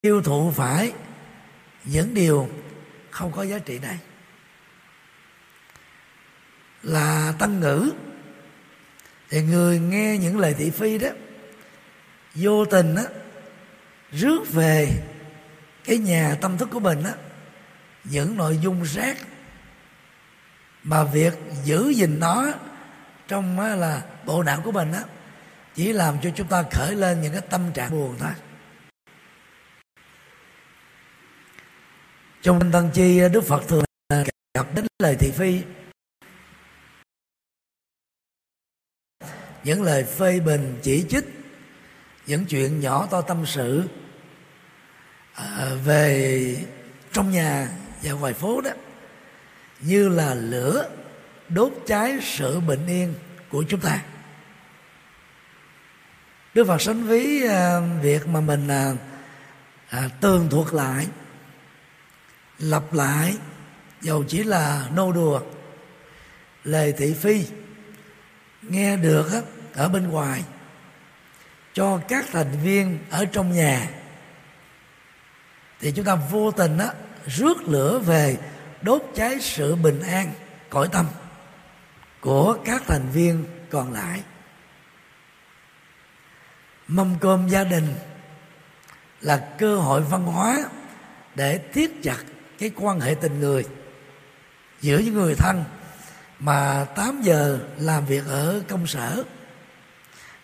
tiêu thụ phải. Những điều không có giá trị này. Là tăng ngữ. Thì người nghe những lời thị phi đó vô tình á rước về cái nhà tâm thức của mình á những nội dung rác mà việc giữ gìn nó trong á, là bộ não của mình á chỉ làm cho chúng ta khởi lên những cái tâm trạng buồn thôi. Trong tăng chi đức phật thường gặp đến lời thị phi. Những lời phê bình chỉ trích những chuyện nhỏ to tâm sự à, về trong nhà và ngoài phố đó như là lửa đốt cháy sự bình yên của chúng ta. Đức Phật sánh ví à, việc mà mình à, à, tường thuật lại lặp lại, dầu chỉ là nô đùa. Lời thị phi nghe được ở bên ngoài, cho các thành viên ở trong nhà. Thì chúng ta vô tình á, rước lửa về, đốt cháy sự bình an, cõi tâm của các thành viên còn lại. Mâm cơm gia đình là cơ hội văn hóa để thiết chặt cái quan hệ tình người giữa những người thân mà 8 giờ làm việc ở công sở.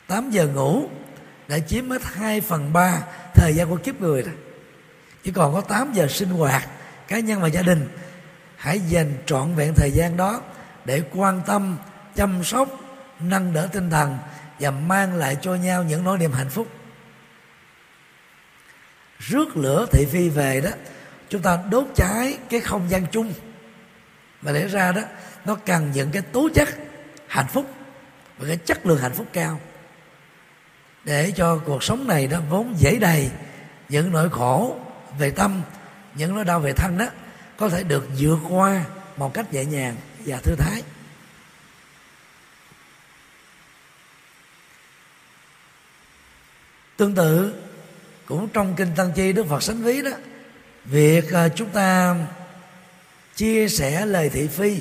8 giờ ngủ đã chiếm hết 2 phần 3 thời gian của kiếp người rồi. Chỉ còn có 8 giờ sinh hoạt, cá nhân và gia đình. Hãy dành trọn vẹn thời gian đó để quan tâm, chăm sóc, nâng đỡ tinh thần và mang lại cho nhau những nỗi niềm hạnh phúc. Rước lửa thị phi về đó chúng ta đốt cháy cái không gian chung. Mà lẽ ra đó, nó cần những cái tố chất hạnh phúc và cái chất lượng hạnh phúc cao. Để cho cuộc sống này nó vốn dễ đầy những nỗi khổ về tâm, những nỗi đau về thân đó, có thể được vượt qua một cách nhẹ nhàng và thư thái. Tương tự, cũng trong kinh tăng chi đức phật sánh ví đó việc à, chúng ta chia sẻ lời thị phi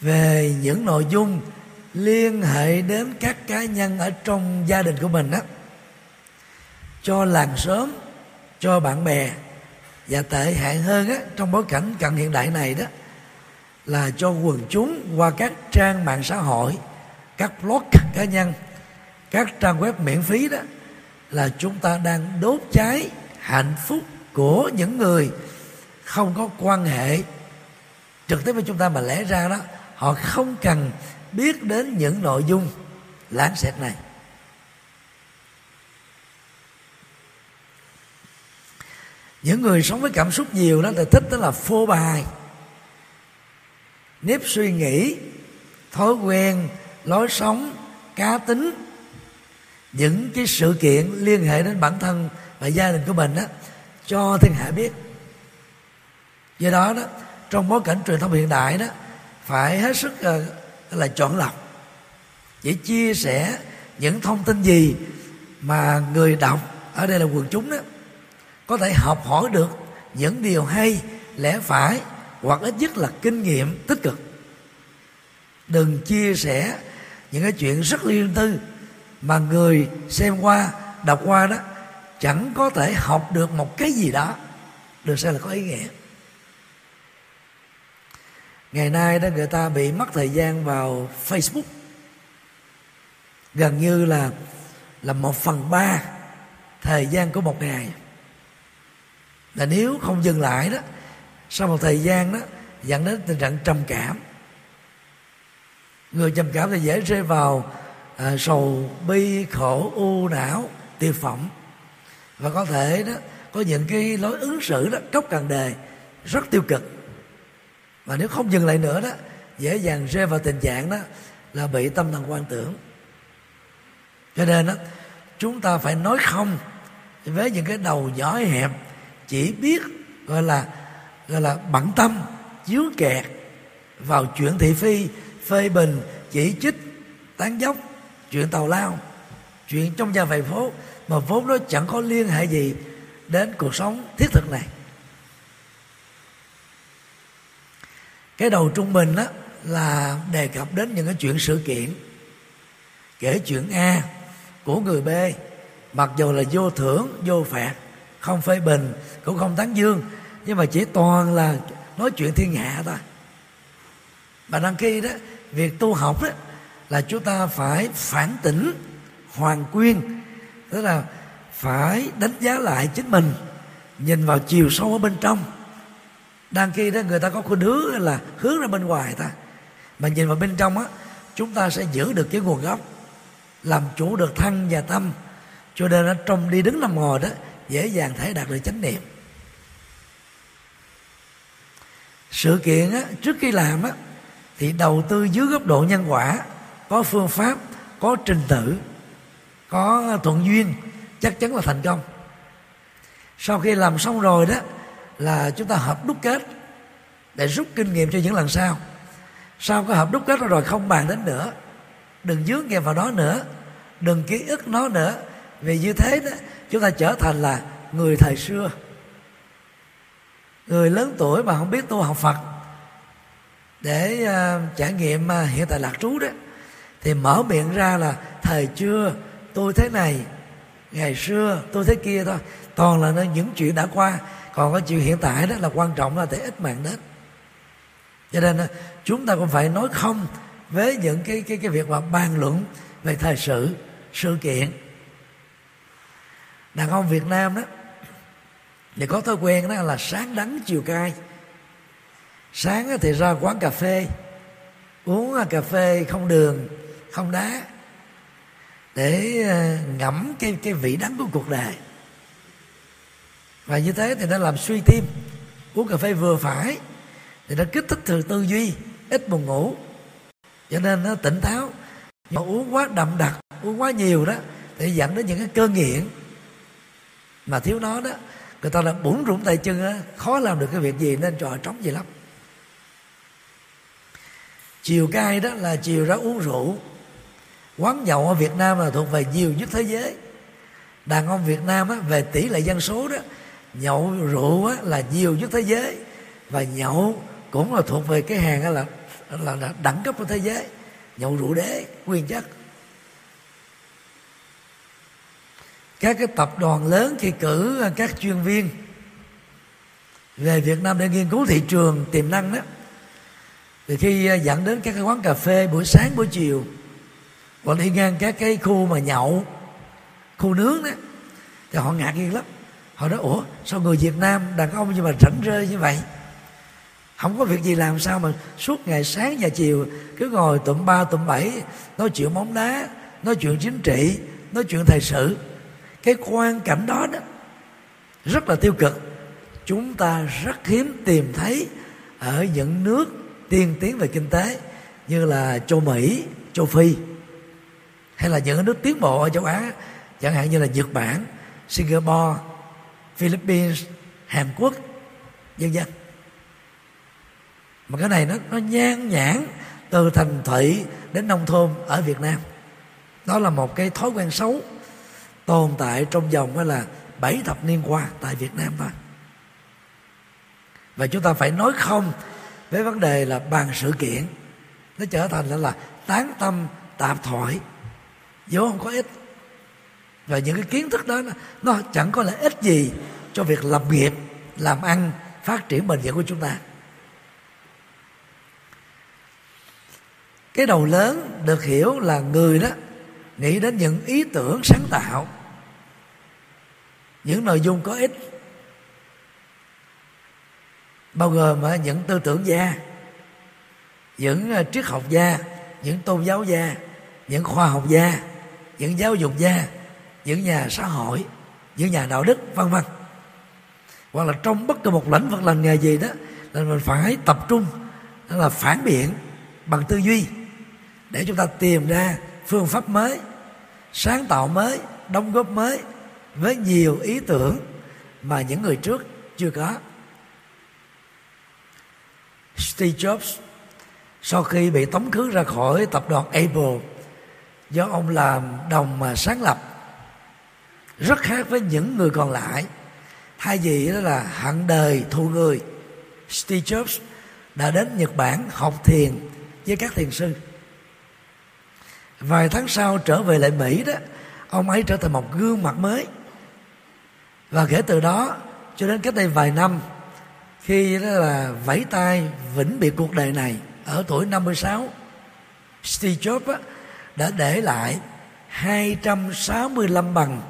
về những nội dung liên hệ đến các cá nhân ở trong gia đình của mình đó cho làng xóm cho bạn bè và tệ hại hơn á, trong bối cảnh cận hiện đại này đó là cho quần chúng qua các trang mạng xã hội các blog cá nhân các trang web miễn phí đó là chúng ta đang đốt cháy hạnh phúc của những người không có quan hệ trực tiếp với chúng ta mà lẽ ra đó, họ không cần biết đến những nội dung lãng xẹt này. Những người sống với cảm xúc nhiều đó thì thích đó là phô bài nếp suy nghĩ, thói quen, lối sống, cá tính, những cái sự kiện liên hệ đến bản thân và gia đình của mình đó cho thiên hạ biết. Do đó đó trong bối cảnh truyền thông hiện đại đó phải hết sức uh, là chọn lọc chỉ chia sẻ những thông tin gì mà người đọc ở đây là quần chúng đó có thể học hỏi được những điều hay lẽ phải hoặc ít nhất là kinh nghiệm tích cực. Đừng chia sẻ những cái chuyện rất riêng tư mà người xem qua đọc qua đó chẳng có thể học được một cái gì đó. Được xem là có ý nghĩa? Ngày nay đó người ta bị mất thời gian vào facebook. Gần như là là một phần ba thời gian của một ngày. Là nếu không dừng lại đó sau một thời gian đó dẫn đến tình trạng trầm cảm. Người trầm cảm thì dễ rơi vào à, sầu bi khổ u não tiêu phẩm và có thể đó, có những cái lối ứng xử đó cốc cần đề, rất tiêu cực. Và nếu không dừng lại nữa đó, dễ dàng rơi vào tình trạng đó là bị tâm thần quan tưởng. Cho nên đó, chúng ta phải nói không với những cái đầu nhỏ hẹp, chỉ biết, gọi là gọi là bận tâm, dướng kẹt vào chuyện thị phi, phê bình, chỉ trích, tán dốc, chuyện tàu lao, chuyện trong nhà vầy phố mà vốn nó chẳng có liên hệ gì đến cuộc sống thiết thực này. Cái đầu trung bình đó là đề cập đến những cái chuyện sự kiện, kể chuyện a của người b. Mặc dù là vô thưởng, vô phạt, không phê bình, cũng không tán dương, nhưng mà chỉ toàn là nói chuyện thiên hạ thôi. Bà đăng ký đó, việc tu học đó, là chúng ta phải phản tỉnh, hoàn quyên tức là phải đánh giá lại chính mình nhìn vào chiều sâu ở bên trong. Đang khi đó người ta có khuynh hướng là hướng ra bên ngoài ta. Mà nhìn vào bên trong á chúng ta sẽ giữ được cái nguồn gốc làm chủ được thân và tâm. Cho nên ở trong đi đứng nằm ngồi đó dễ dàng thể đạt được chánh niệm. Sự kiện á, trước khi làm á, thì đầu tư dưới góc độ nhân quả có phương pháp có trình tự có thuận duyên chắc chắn là thành công. Sau khi làm xong rồi đó là chúng ta hợp đúc kết để rút kinh nghiệm cho những lần sau. Sau cái hợp đúc kết rồi không bàn đến nữa đừng dướng kèm vào đó nữa đừng ký ức nó nữa. Vì như thế đó chúng ta trở thành là người thời xưa. Người lớn tuổi mà không biết tu học phật. Để uh, trải nghiệm uh, hiện tại lạc trú đó thì mở miệng ra là thời chưa tôi thế này, ngày xưa tôi thế kia thôi. Toàn là những chuyện đã qua. Còn cái chuyện hiện tại đó là quan trọng, là để ít mạng đến. Cho nên à, chúng ta cũng phải nói không với những cái cái cái việc mà bàn luận về thời sự sự kiện. Đàn ông Việt Nam đó, thì có thói quen đó là sáng đắng chiều cay. Sáng thì ra quán cà phê, uống cà phê không đường, không đá để ờ, ngẫm cái cái vị đắng của cuộc đời. Và như thế thì nó làm suy tim. Uống cà phê vừa phải thì nó kích thích từ tư duy, ít buồn ngủ. Cho nên nó tỉnh táo. Nhưng mà uống quá đậm đặc, uống quá nhiều đó thì dẫn đến những cái cơ nghiện. Mà thiếu nó đó, người ta là bủn rủn tay chân á, khó làm được cái việc gì nên trò trống gì lắm. Chiều cai đó là chiều ra uống rượu quán nhậu ở Việt Nam là thuộc về nhiều nhất thế giới. Đàn ông Việt Nam á, về tỷ lệ dân số đó nhậu rượu á, là nhiều nhất thế giới. Và nhậu cũng là thuộc về cái hàng là là, là đẳng cấp của thế giới. Nhậu rượu đế nguyên chất. Các cái tập đoàn lớn khi cử các chuyên viên về Việt Nam để nghiên cứu thị trường tiềm năng đó thì khi dẫn đến các cái quán cà phê buổi sáng buổi chiều và đi ngang các cái khu mà nhậu khu nướng đó. Thì họ ngạc nhiên lắm. Họ nói ủa sao người việt nam đàn ông nhưng mà rảnh rơi như vậy? Không có việc gì làm sao mà suốt ngày sáng và chiều cứ ngồi tụm ba tụm bảy nói chuyện bóng đá nói chuyện chính trị nói chuyện thời sự. Cái quan cảnh đó đó rất là tiêu cực. Chúng ta rất hiếm tìm thấy ở những nước tiên tiến về kinh tế như là châu Mỹ, châu Phi hay là những nước tiến bộ ở châu Á chẳng hạn như là Nhật Bản, Singapore, Philippines, Hàn Quốc, vân vân. Mà cái này nó nó nhan nhản từ thành thị đến nông thôn ở Việt Nam. Đó là một cái thói quen xấu tồn tại trong vòng là bảy thập niên qua tại Việt Nam thôi. Và chúng ta phải nói không với vấn đề là bàn sự kiện nó trở thành là, là tán tâm tạp thoại vô không có ích. Và những cái kiến thức đó nó chẳng có lợi ích gì cho việc lập nghiệp, làm ăn, phát triển bền vững của chúng ta. Cái đầu lớn được hiểu là người đó nghĩ đến những ý tưởng sáng tạo. Những nội dung có ích. Bao gồm những tư tưởng gia, những triết học gia, những tôn giáo gia, những khoa học gia những giáo dục gia, những nhà xã hội, những nhà đạo đức, vân vân. Hoặc là trong bất cứ một lĩnh vực lành nghề gì đó, là mình phải tập trung, đó là phản biện bằng tư duy để chúng ta tìm ra phương pháp mới, sáng tạo mới, đóng góp mới với nhiều ý tưởng mà những người trước chưa có. Steve Jobs, sau khi bị tống khứ ra khỏi tập đoàn Apple do ông làm đồng mà sáng lập. Rất khác với những người còn lại. Thay vì đó là hận đời thù người Steve Jobs đã đến Nhật Bản học thiền với các thiền sư. Vài tháng sau trở về lại Mỹ đó ông ấy trở thành một gương mặt mới. Và kể từ đó cho đến cách đây vài năm khi đó là vẫy tay vĩnh biệt cuộc đời này ở tuổi 56 Steve Jobs á, đã để lại 265 bằng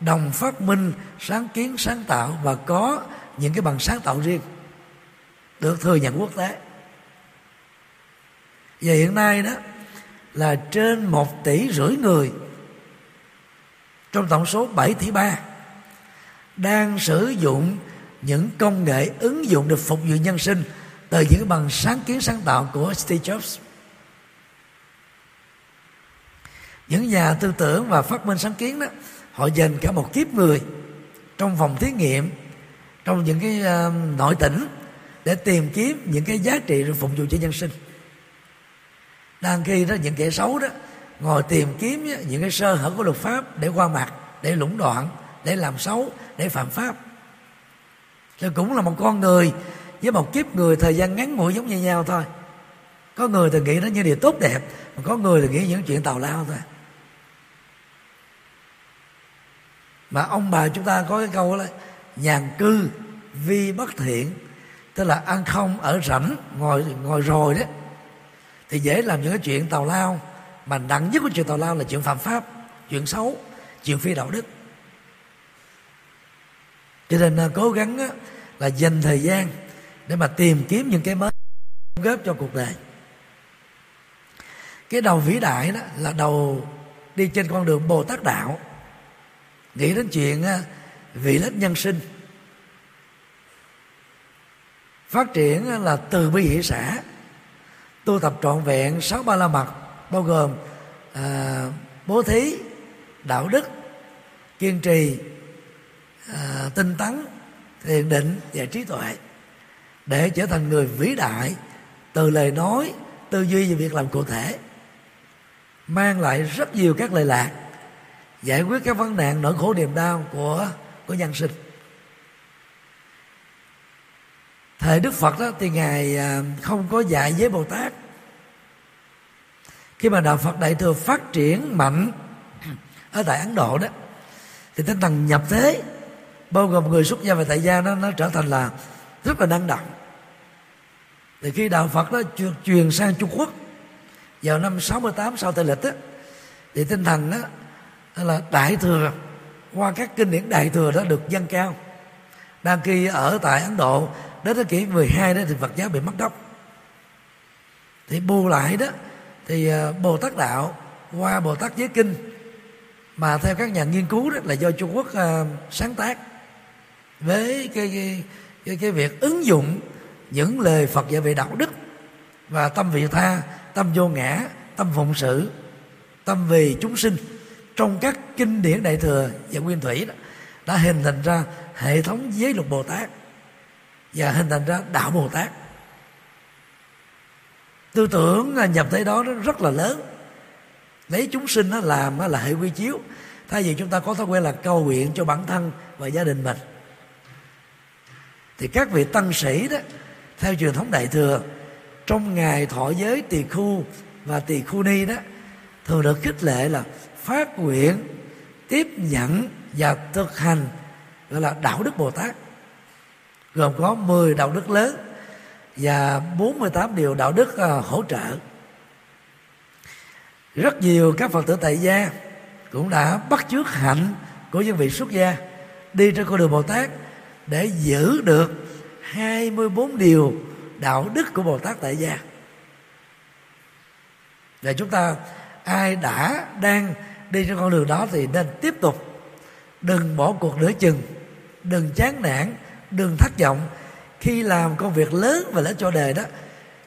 đồng phát minh, sáng kiến, sáng tạo và có những cái bằng sáng tạo riêng được thừa nhận quốc tế và hiện nay đó là trên một tỷ rưỡi người trong tổng số 7 tỷ ba đang sử dụng những công nghệ ứng dụng được phục vụ nhân sinh từ những bằng sáng kiến, sáng tạo của Steve Jobs. Những nhà tư tưởng và phát minh sáng kiến đó họ dành cả một kiếp người trong phòng thí nghiệm trong những cái uh, nội tỉnh để tìm kiếm những cái giá trị rồi phục vụ cho nhân sinh. Đang khi đó những kẻ xấu đó ngồi tìm kiếm những cái sơ hở của luật pháp để qua mặt để lũng đoạn để làm xấu để phạm pháp. Thì cũng là một con người với một kiếp người thời gian ngắn ngủi giống như nhau thôi. Có người thì nghĩ nó như điều tốt đẹp mà có người thì nghĩ những chuyện tào lao thôi. Mà ông bà chúng ta có cái câu là nhàn cư vi bất thiện. Tức là ăn không ở rảnh ngồi ngồi rồi đấy. Thì dễ làm những cái chuyện tào lao mà nặng nhất của chuyện tào lao là chuyện phạm pháp chuyện xấu chuyện phi đạo đức. Cho nên à, cố gắng á, là dành thời gian để mà tìm kiếm những cái mới góp cho cuộc đời. Cái đầu vĩ đại đó là đầu đi trên con đường bồ tát đạo nghĩ đến chuyện vị lết nhân sinh. Phát triển là từ bi hỷ xã. Tu tập trọn vẹn sáu ba la mật bao gồm à, bố thí đạo đức kiên trì à, tinh tấn thiền định và trí tuệ để trở thành người vĩ đại từ lời nói tư duy và việc làm cụ thể mang lại rất nhiều các lời lạc giải quyết các vấn nạn nỗi khổ niềm đau của của nhân sinh. Thời đức phật đó thì ngài à, không có dạy với bồ tát. Khi mà đạo phật đại thừa phát triển mạnh ở tại ấn độ đó thì tinh thần nhập thế bao gồm người xuất gia và tại gia nó nó trở thành là rất là năng động. Thì khi đạo Phật đó truyền sang Trung Quốc vào năm 68 sau Tây lịch đó, thì tinh thần đó là đại thừa qua các kinh điển đại thừa đó được dâng cao. Đang khi ở tại Ấn Độ đến thế kỷ 12 đó thì Phật giáo bị mất gốc. Thì bù lại đó thì ờ, Bồ Tát đạo qua Bồ Tát giới kinh mà theo các nhà nghiên cứu đó là do Trung Quốc uh, sáng tác với cái cái, cái cái việc ứng dụng những lời Phật dạy về đạo đức và tâm vị tha, tâm vô ngã, tâm phụng sự, tâm vì chúng sinh trong các kinh điển đại thừa và nguyên thủy đó, đã hình thành ra hệ thống giới luật Bồ Tát và hình thành ra đạo Bồ Tát. Tư tưởng nhập thế đó rất là lớn lấy chúng sinh nó làm là hệ quy chiếu thay vì chúng ta có thói quen là cầu nguyện cho bản thân và gia đình mình thì các vị tăng sĩ đó theo truyền thống đại thừa trong ngày thọ giới tỳ khu và tỳ khu ni đó thường được khích lệ là phát nguyện, tiếp nhận và thực hành, gọi là đạo đức Bồ Tát gồm có 10 đạo đức lớn và 48 điều đạo đức ờ, hỗ trợ rất nhiều các phật tử tại gia cũng đã bắt chước hạnh của những vị xuất gia đi trên con đường Bồ Tát để giữ được 24 điều đạo đức của Bồ Tát tại gia. Và chúng ta, ai đã đang đi trên con đường đó thì nên tiếp tục. Đừng bỏ cuộc nửa chừng, đừng chán nản, đừng thất vọng. Khi làm công việc lớn và lớn cho đời đó.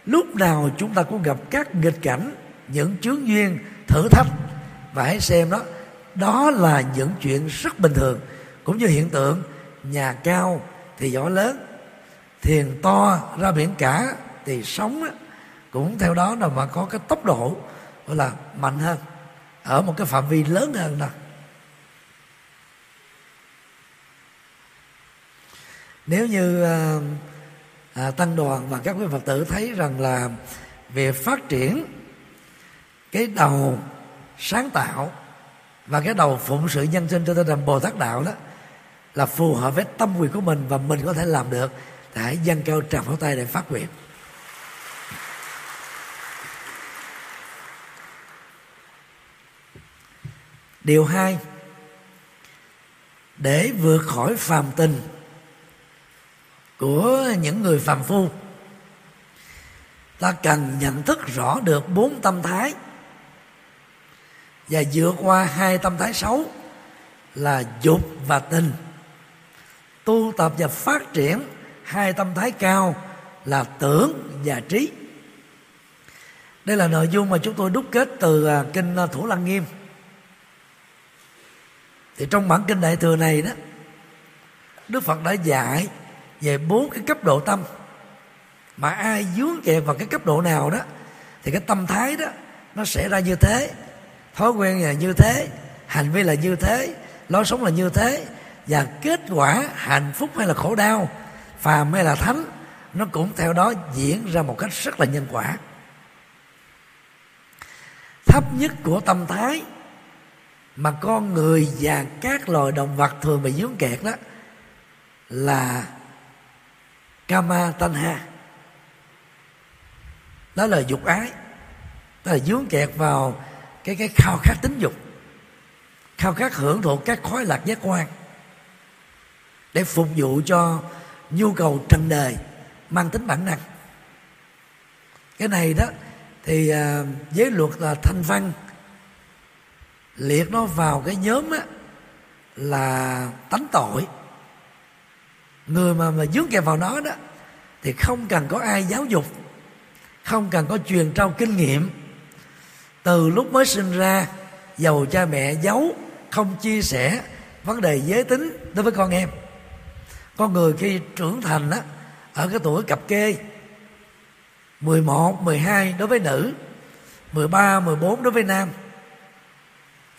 Lúc nào chúng ta cũng gặp các nghịch cảnh, những chướng duyên, thử thách. Và hãy xem đó đó là những chuyện rất bình thường. Cũng như hiện tượng nhà cao thì gió lớn thiền to ra biển cả thì sóng cũng theo đó là mà có cái tốc độ gọi là mạnh hơn ở một cái phạm vi lớn hơn đó. Nếu như à, à, tăng đoàn và các quý phật tử thấy rằng là việc phát triển cái đầu sáng tạo và cái đầu phụng sự nhân sinh cho tinh thần bồ tát đạo đó là phù hợp với tâm quyền của mình và mình có thể làm được thì hãy dâng cao tràng pháo tay để phát nguyện. Điều hai, để vượt khỏi phàm tình của những người phàm phu. Ta cần nhận thức rõ được bốn tâm thái và vượt qua hai tâm thái xấu là dục và tình. Tu tập và phát triển hai tâm thái cao là tưởng và trí. Đây là nội dung mà chúng tôi đúc kết từ à, kinh thủ lăng nghiêm thì trong bản kinh đại thừa này đó, đức phật đã dạy về bốn cái cấp độ tâm. Mà ai dướng kẹt vào cái cấp độ nào đó, thì cái tâm thái đó, nó sẽ ra như thế. Thói quen là như thế, hành vi là như thế, lối sống là như thế. Và kết quả hạnh phúc hay là khổ đau, phàm hay là thánh, nó cũng theo đó diễn ra một cách rất là nhân quả. Thấp nhất của tâm thái mà con người và các loài động vật thường bị dướng kẹt đó là kama tanha đó là dục ái. Đó là dướng kẹt vào cái cái khao khát tính dục, khao khát hưởng thụ các khói lạc giác quan để phục vụ cho nhu cầu trần đời mang tính bản năng. Cái này đó thì à, giới luật là thanh văn liệt nó vào cái nhóm á, là tánh tội. Người mà mà dướng kẹp vào nó đó thì không cần có ai giáo dục không cần có truyền trao kinh nghiệm. Từ lúc mới sinh ra giàu cha mẹ giấu không chia sẻ vấn đề giới tính đối với con em. Con người khi trưởng thành á ở cái tuổi cặp kê 11, 12 đối với nữ 13, 14 đối với nam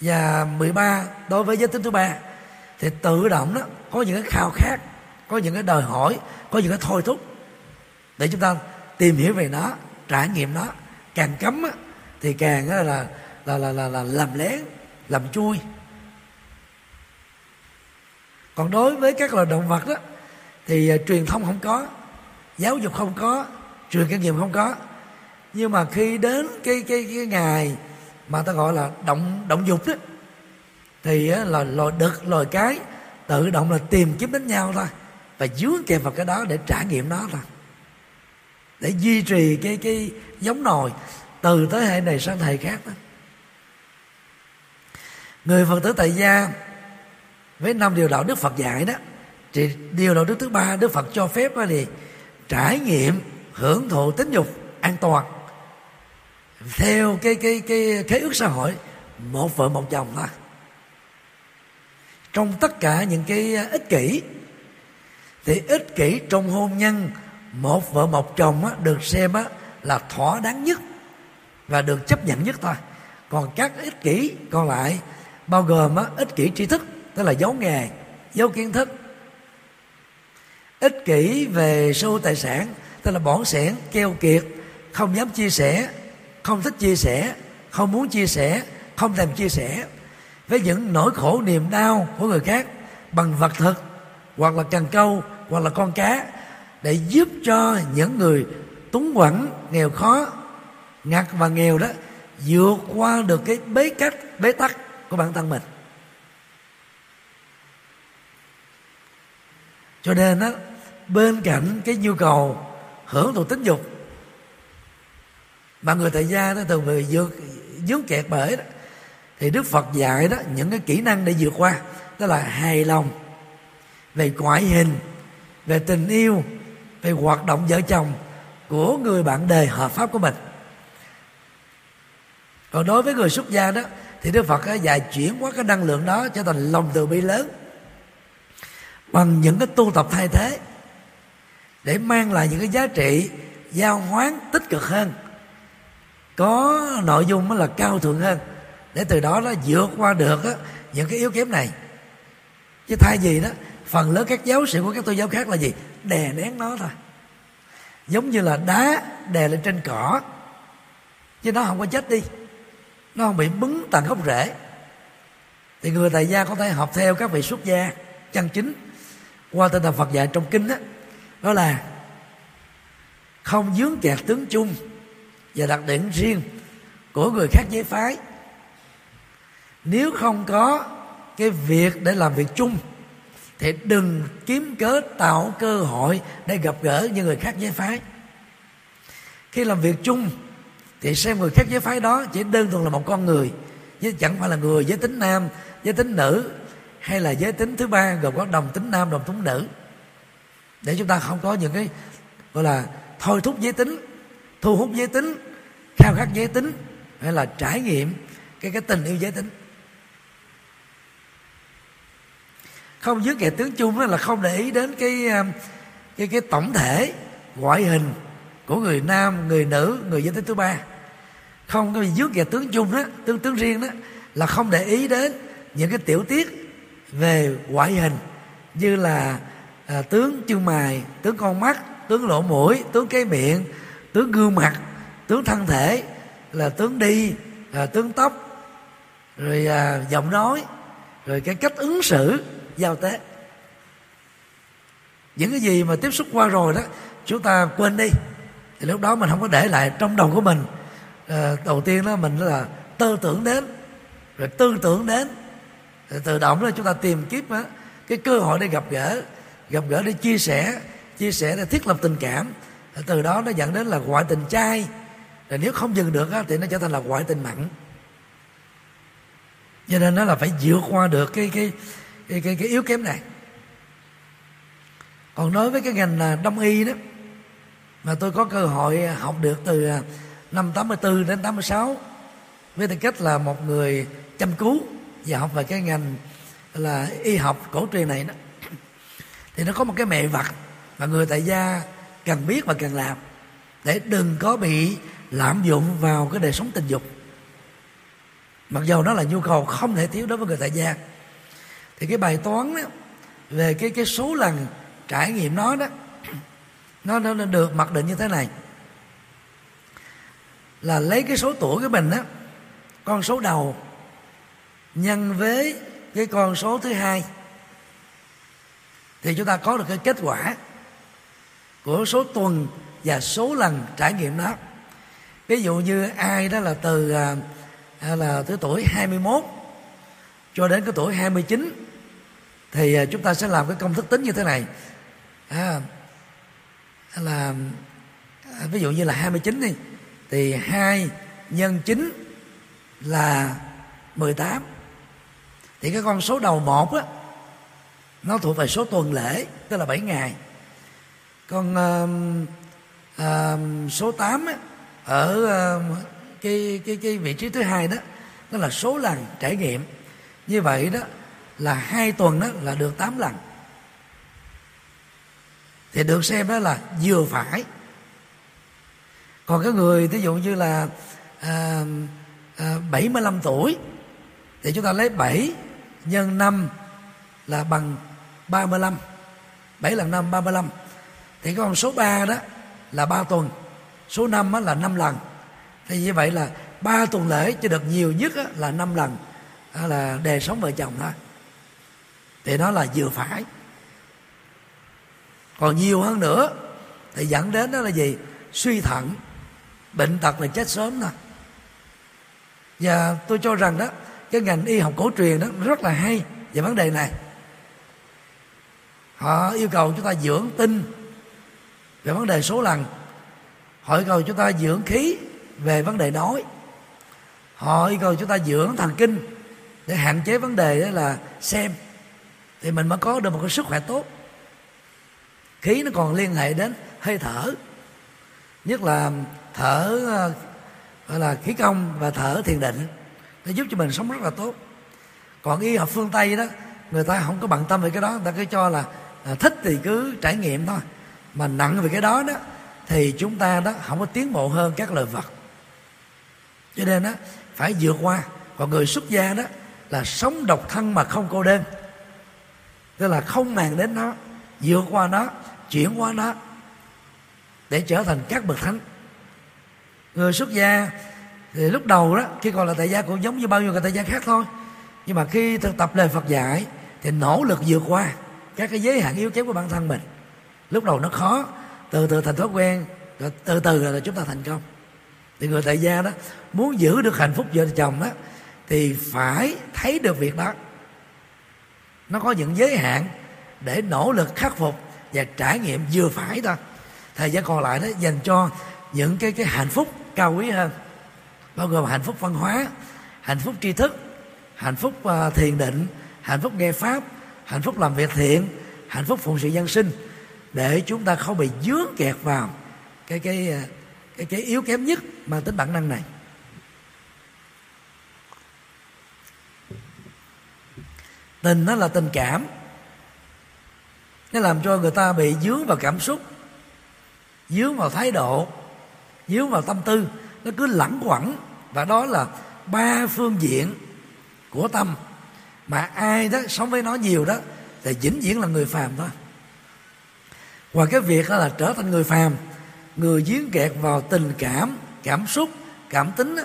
và 13 đối với giới tính thứ ba thì tự động đó có những cái khao khát có những cái đòi hỏi có những cái thôi thúc. Để chúng ta tìm hiểu về nó trải nghiệm nó càng cấm á, thì càng là là là là, là, là làm lén làm chui. Còn đối với các loài động vật đó thì uh, truyền thông không có giáo dục không có truyền kinh nghiệm không có. Nhưng mà khi đến cái cái cái ngày mà ta gọi là động động dục đó. Thì là loài đực loài cái, tự động là tìm kiếm đến nhau thôi. Và dướng kèm vào cái đó để trải nghiệm nó thôi. Để duy trì cái cái giống nòi từ thế hệ này sang thế hệ khác đó. Người phật tử tại gia với năm điều đạo đức phật dạy đó, thì điều đạo đức thứ ba, đức phật cho phép là gì trải nghiệm hưởng thụ tính dục an toàn theo cái cái cái khế ước xã hội một vợ một chồng thôi. Trong tất cả những cái ích kỷ thì ích kỷ trong hôn nhân một vợ một chồng á, được xem á, là thỏa đáng nhất và được chấp nhận nhất thôi. Còn các ích kỷ còn lại bao gồm á, ích kỷ tri thức tức là giấu nghề giấu kiến thức. Ích kỷ về sưu tài sản tức là bỏn sẻn keo kiệt không dám chia sẻ không thích chia sẻ, không muốn chia sẻ, không thèm chia sẻ với những nỗi khổ niềm đau của người khác bằng vật thực hoặc là cần câu hoặc là con cá để giúp cho những người túng quẫn, nghèo khó, ngặt và nghèo đó vượt qua được cái bế cách, bế tắc của bản thân mình. Cho nên đó bên cạnh cái nhu cầu hưởng thụ tính dục mà người tại gia đó thường người vượt dướng kẹt bởi đó, thì đức phật dạy đó, những cái kỹ năng để vượt qua, đó là hài lòng về ngoại hình, về tình yêu, về hoạt động vợ chồng của người bạn đời hợp pháp của mình. Còn đối với người xuất gia đó, thì đức phật dạy chuyển hóa cái năng lượng đó trở thành lòng từ bi lớn, bằng những cái tu tập thay thế, để mang lại những cái giá trị giao hoán tích cực hơn có nội dung mới là cao thượng hơn. Để từ đó nó vượt qua được á, những cái yếu kém này. Chứ thay vì đó phần lớn các giáo sĩ của các tôn giáo khác là gì? Đè nén nó thôi. Giống như là đá đè lên trên cỏ. Chứ nó không có chết đi. Nó không bị bứng tận gốc rễ. Thì người tại gia có thể học theo các vị xuất gia chân chính qua tinh thần Phật dạy trong kinh đó, đó là không dướng kẹt tướng chung và đặc điểm riêng của người khác giới phái. Nếu không có cái việc để làm việc chung, thì đừng kiếm cớ tạo cơ hội để gặp gỡ những người khác giới phái. Khi làm việc chung, thì xem người khác giới phái đó chỉ đơn thuần là một con người, chứ chẳng phải là người giới tính nam, giới tính nữ, hay là giới tính thứ ba gồm có đồng tính nam, đồng tính nữ. Để chúng ta không có những cái, gọi là, thôi thúc giới tính, thu hút giới tính khao khát giới tính hay là trải nghiệm cái cái tình yêu giới tính. Không dưới kẻ tướng chung là không để ý đến cái à, cái cái tổng thể ngoại hình của người nam người nữ người giới tính thứ ba. Không có dưới kẻ tướng chung đó tướng tướng riêng đó là không để ý đến những cái tiểu tiết về ngoại hình như là à, tướng chân mày tướng con mắt tướng lỗ mũi tướng cái miệng tướng gương mặt tướng thân thể là tướng đi à, tướng tóc rồi à, giọng nói rồi cái cách ứng xử giao tế. Những cái gì mà tiếp xúc qua rồi đó chúng ta quên đi. Thì lúc đó mình không có để lại trong đầu của mình. À, đầu tiên đó mình là tư tưởng đến rồi tư tưởng đến. Rồi tự động đó chúng ta tìm kiếm đó, cái cơ hội để gặp gỡ gặp gỡ để chia sẻ chia sẻ để thiết lập tình cảm. Từ đó nó dẫn đến là ngoại tình trai rồi nếu không dừng được thì nó trở thành là ngoại tình mặn. Cho nên nó là phải vượt qua được cái cái cái cái, cái yếu kém này. Còn nói với cái ngành là đông y đó mà tôi có cơ hội học được từ à, năm 84 đến 86 với tư cách là một người chăm cứu và học về cái ngành là y học cổ truyền này đó. Thì nó có một cái mẹ vật mà người tại gia cần biết và cần làm để đừng có bị lạm dụng vào cái đời sống tình dục. Mặc dù nó là nhu cầu không thể thiếu đối với người tại gia thì cái bài toán đó, về cái cái số lần trải nghiệm nó đó nó nó được mặc định như thế này. Là lấy cái số tuổi của mình đó con số đầu nhân với cái con số thứ hai thì chúng ta có được cái kết quả của số tuần và số lần trải nghiệm đó ví dụ như ai đó là từ à, à là từ tuổi 21 cho đến cái tuổi 29 thì à, chúng ta sẽ làm cái công thức tính như thế này. À, là à, ví dụ như là 29 đi thì 2 nhân 9 là 18 thì cái con số đầu một á nó thuộc về số tuần lễ tức là 7 ngày. Còn uh, uh, số 8 á, ở ờ, cái cái cái vị trí thứ hai đó đó là số lần trải nghiệm. Như vậy đó là hai tuần đó là được 8 lần. Thì được xem đó là vừa phải. Còn cái người ví dụ như là à, à, 75 tuổi thì chúng ta lấy 7 nhân 5 là bằng 35 7 lần 5 35 thì cái con số 3 đó là 3 tuần số 5 là 5 lần. Thì như vậy là ba tuần lễ cho được nhiều nhất là 5 lần. Là đề sống vợ chồng thôi. Thì nó là vừa phải. Còn nhiều hơn nữa, thì dẫn đến đó là gì? Suy thận. Bệnh tật là chết sớm thôi và tôi cho rằng đó, cái ngành y học cổ truyền đó rất là hay về vấn đề này. Họ yêu cầu chúng ta dưỡng tinh về vấn đề số lần họ cầu chúng ta dưỡng khí về vấn đề nói. Họ yêu cầu chúng ta dưỡng thần kinh để hạn chế vấn đề đó là xem. Thì mình mới có được một cái sức khỏe tốt. Khí nó còn liên hệ đến hơi thở. Nhất là thở ờ, gọi là khí công và thở thiền định. Để giúp cho mình sống rất là tốt. Còn y học phương tây đó, người ta không có bận tâm về cái đó. Người ta cứ cho là à, thích thì cứ trải nghiệm thôi. Mà nặng về cái đó đó thì chúng ta đó không có tiến bộ hơn các loài vật. Cho nên đó phải vượt qua. Còn người xuất gia đó là sống độc thân mà không cô đơn. Tức là không màng đến nó, vượt qua nó, chuyển qua nó để trở thành các bậc thánh. Người xuất gia thì lúc đầu đó, khi còn là tại gia cũng giống như bao nhiêu người tại gia khác thôi. Nhưng mà khi thực tập lời Phật dạy thì nỗ lực vượt qua các cái giới hạn yếu kém của bản thân mình. Lúc đầu nó khó từ từ thành thói quen rồi từ từ là chúng ta thành công. Thì người tại gia đó muốn giữ được hạnh phúc vợ chồng đó thì phải thấy được việc đó. Nó có những giới hạn để nỗ lực khắc phục và trải nghiệm vừa phải thôi. Thời gian còn lại đó dành cho những cái cái hạnh phúc cao quý hơn. Bao gồm hạnh phúc văn hóa hạnh phúc tri thức hạnh phúc uh, thiền định hạnh phúc nghe pháp hạnh phúc làm việc thiện hạnh phúc phụng sự dân sinh để chúng ta không bị dướng kẹt vào cái cái ờ, cái cái yếu kém nhất mang tính bản năng này. Tình nó là tình cảm. Nó làm cho người ta bị dướng vào cảm xúc, dướng vào thái độ, dướng vào tâm tư. Nó cứ lẳng quẩn và đó là ba phương diện của tâm. Mà ai đó sống với nó nhiều đó, thì vĩnh viễn là người phàm thôi ngoài cái việc đó là trở thành người phàm người dướng kẹt vào tình cảm cảm xúc cảm tính đó,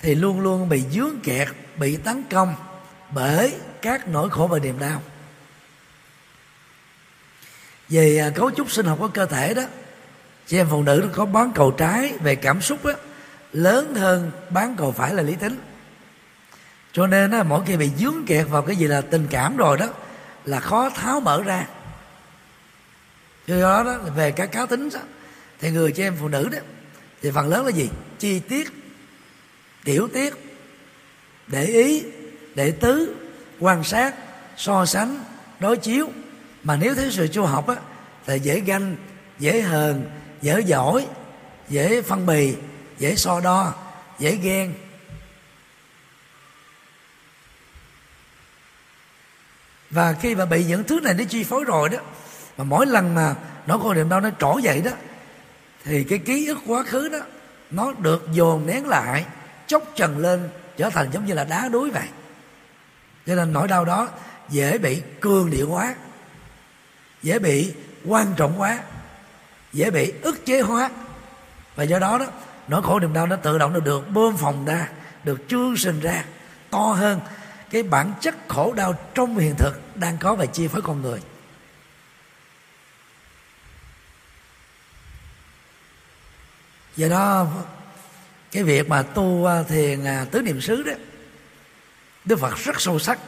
thì luôn luôn bị dướng kẹt bị tấn công bởi các nỗi khổ và niềm đau. Về à, cấu trúc sinh học của cơ thể đó chị em phụ nữ có bán cầu trái về cảm xúc đó, lớn hơn bán cầu phải là lý tính. Cho nên đó, mỗi khi bị dướng kẹt vào cái gì là tình cảm rồi đó là khó tháo mở ra do đó, đó về các cá tính đó, thì người chị em phụ nữ đó thì phần lớn là gì? Chi tiết tiểu tiết để ý để tứ quan sát so sánh đối chiếu. Mà nếu thiếu sự chu học á thì dễ ganh dễ hờn dễ giỏi dễ phân bì dễ so đo dễ ghen. Và khi mà bị những thứ này nó chi phối rồi đó mà mỗi lần mà nó có niềm đau nó trỗi dậy đó, thì cái ký ức quá khứ đó, nó được dồn nén lại, chốc trần lên, trở thành giống như là đá đuối vậy. Cho nên nỗi đau đó dễ bị cường điệu hóa, dễ bị quan trọng hóa, dễ bị ức chế hóa. Và do đó đó nỗi khổ niềm đau nó tự động nó được bơm phòng ra, được trương sinh ra, to hơn cái bản chất khổ đau trong hiện thực đang có và chia phối con người. Do đó, cái việc mà tu thiền à, tứ niệm xứ đó, đức phật rất sâu sắc.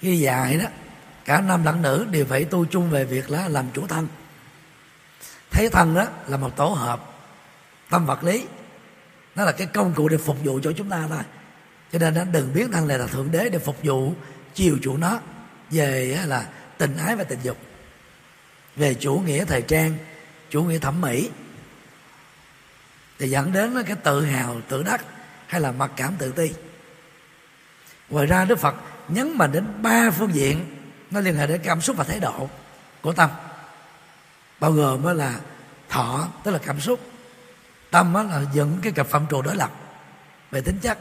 Khi dạy đó, cả nam lẫn nữ đều phải tu chung về việc là làm chủ thân. Thấy thân đó là một tổ hợp, tâm vật lý. Nó là cái công cụ để phục vụ cho chúng ta thôi. Cho nên nó đừng biến thân này là thượng đế để phục vụ, chiều chủ nó về à, là tình ái và tình dục. Về chủ nghĩa thời trang chủ nghĩa thẩm mỹ. Thì dẫn đến cái tự hào, tự đắc hay là mặc cảm tự ti. Ngoài ra đức phật nhấn mạnh đến ba phương diện nó liên hệ đến cảm xúc và thái độ của tâm. Bao gồm đó là thọ, tức là cảm xúc. Tâm đó là những cái cặp phạm trù đối lập về tính chất.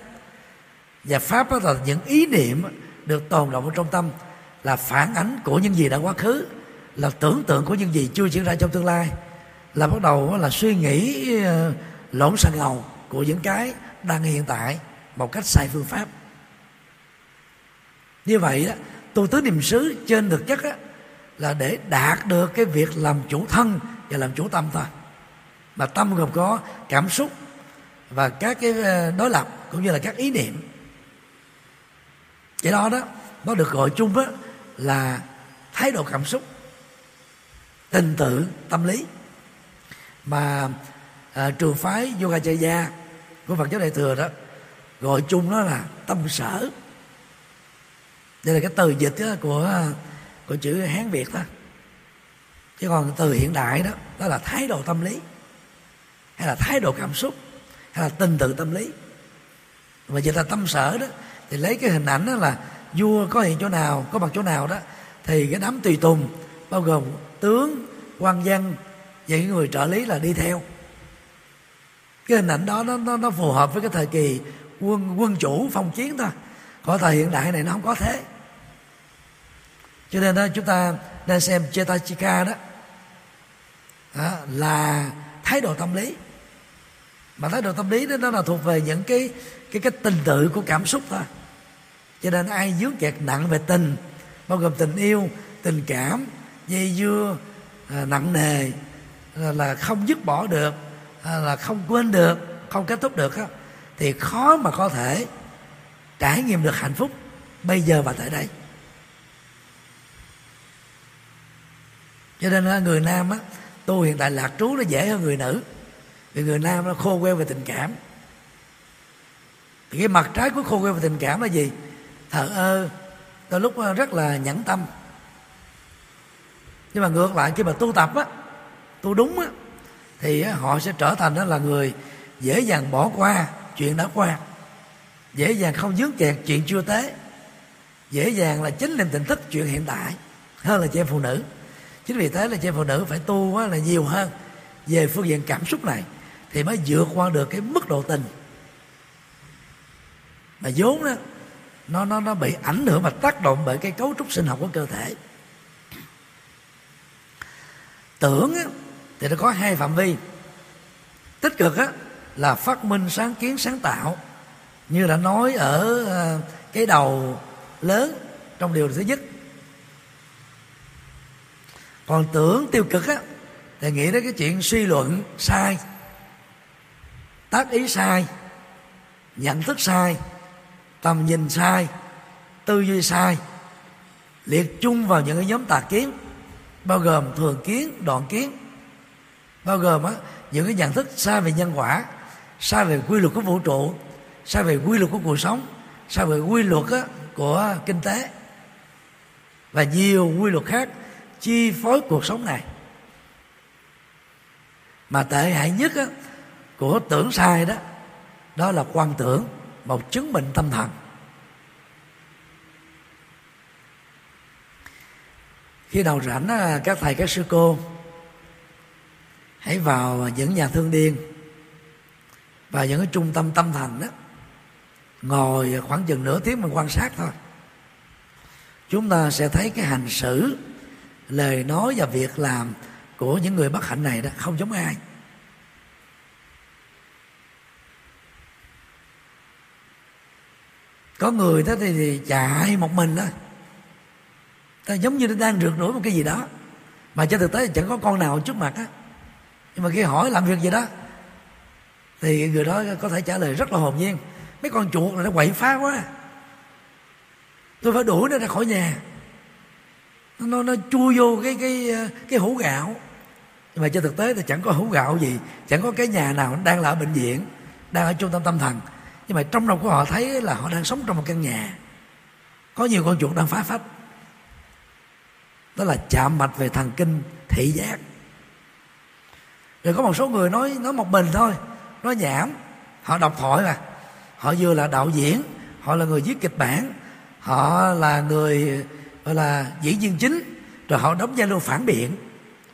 Và pháp đó là những ý niệm được tồn động ở trong tâm là phản ánh của những gì đã quá khứ, là tưởng tượng của những gì chưa diễn ra trong tương lai là bắt đầu là suy nghĩ ờ, lộn xộn ngầu của những cái đang hiện tại một cách sai phương pháp. Như vậy đó tu tứ niệm xứ trên thực chất đó, là để đạt được cái việc làm chủ thân và làm chủ tâm thôi mà tâm gồm có cảm xúc và các cái ờ, đối lập cũng như là các ý niệm. Cái đó đó nó được gọi chung đó là thái độ cảm xúc tình tự tâm lý mà à, trường phái Yogacharya của Phật giáo Đại thừa đó gọi chung nó là tâm sở. Đây là cái từ dịch đó của của chữ hán việt đó. Chứ còn từ hiện đại đó đó là thái độ tâm lý hay là thái độ cảm xúc hay là tình tự tâm lý. Mà dịch là tâm sở đó thì lấy cái hình ảnh đó là vua có hiện chỗ nào có mặt chỗ nào đó thì cái đám tùy tùng bao gồm tướng quan văn vậy những người trợ lý là đi theo. Cái hình ảnh đó nó, nó, nó phù hợp với cái thời kỳ quân quân chủ phong chiến thôi. Còn thời hiện đại này nó không có thế. Cho nên đó chúng ta nên xem Chetachika đó, đó là thái độ tâm lý. Mà thái độ tâm lý đó nó là thuộc về những cái cái cái tình tự của cảm xúc thôi. Cho nên ai dướng kẹt nặng về tình bao gồm tình yêu tình cảm dây dưa à, nặng nề là, không dứt bỏ được à, là không quên được không kết thúc được thì khó mà có thể trải nghiệm được hạnh phúc bây giờ và tại đây. Cho nên người nam á tu hiện tại lạc trú nó dễ hơn người nữ vì người nam nó khô queo về tình cảm. Thì cái mặt trái của khô queo về tình cảm là gì? Thờ ơ đôi lúc rất là nhẫn tâm. Nhưng mà ngược lại khi mà tu tập á tu đúng á thì họ sẽ trở thành đó là người dễ dàng bỏ qua chuyện đã qua. Dễ dàng không dướng kẹt chuyện chưa tới. Dễ dàng là chính niềm tỉnh thức chuyện hiện tại hơn là chị em phụ nữ. Chính vì thế là chị em phụ nữ phải tu là nhiều hơn về phương diện cảm xúc này thì mới vượt qua được cái mức độ tình. Mà vốn đó nó nó nó bị ảnh hưởng và tác động bởi cái cấu trúc sinh học của cơ thể. Tưởng á, thì nó có hai phạm vi. Tích cực á, là phát minh sáng kiến sáng tạo. Như đã nói ở à, cái đầu lớn trong điều thứ nhất. Còn tưởng tiêu cực á thì nghĩ đến cái chuyện suy luận sai tác ý sai nhận thức sai tầm nhìn sai tư duy sai liệt chung vào những cái nhóm tà kiến bao gồm thường kiến đoạn kiến bao gồm á, những cái nhận thức xa về nhân quả xa về quy luật của vũ trụ xa về quy luật của cuộc sống xa về quy luật á, của kinh tế. Và nhiều quy luật khác chi phối cuộc sống này. Mà tệ hại nhất á, của tưởng sai đó đó là quan tưởng một chứng bệnh tâm thần. Khi nào rảnh các thầy các sư cô hãy vào những nhà thương điên. Và những cái trung tâm tâm thành đó. Ngồi khoảng chừng nửa tiếng mình quan sát thôi. Chúng ta sẽ thấy cái hành xử lời nói và việc làm của những người bất hạnh này đó không giống ai. Có người đó thì, thì chạy một mình đó. Ta giống như đang rượt đuổi một cái gì đó. Mà trên thực tế chẳng có con nào trước mặt á nhưng mà khi hỏi làm việc gì đó, thì người đó có thể trả lời rất là hồn nhiên. Mấy con chuột này nó quậy phá quá. Tôi phải đuổi nó ra khỏi nhà. Nó nó chui vô cái cái cái hũ gạo. Nhưng mà trên thực tế thì chẳng có hũ gạo gì. Chẳng có cái nhà nào đang là ở bệnh viện, đang ở trung tâm tâm thần. Nhưng mà trong lòng của họ thấy là họ đang sống trong một căn nhà. Có nhiều con chuột đang phá phách. Đó là chạm mạch về thần kinh thị giác rồi có một số người nói nói một mình thôi, nói nhảm. Họ đọc thoại mà. Họ vừa là đạo diễn, họ là người viết kịch bản, họ là người, gọi là, diễn viên chính, rồi họ đóng vai luôn phản biện.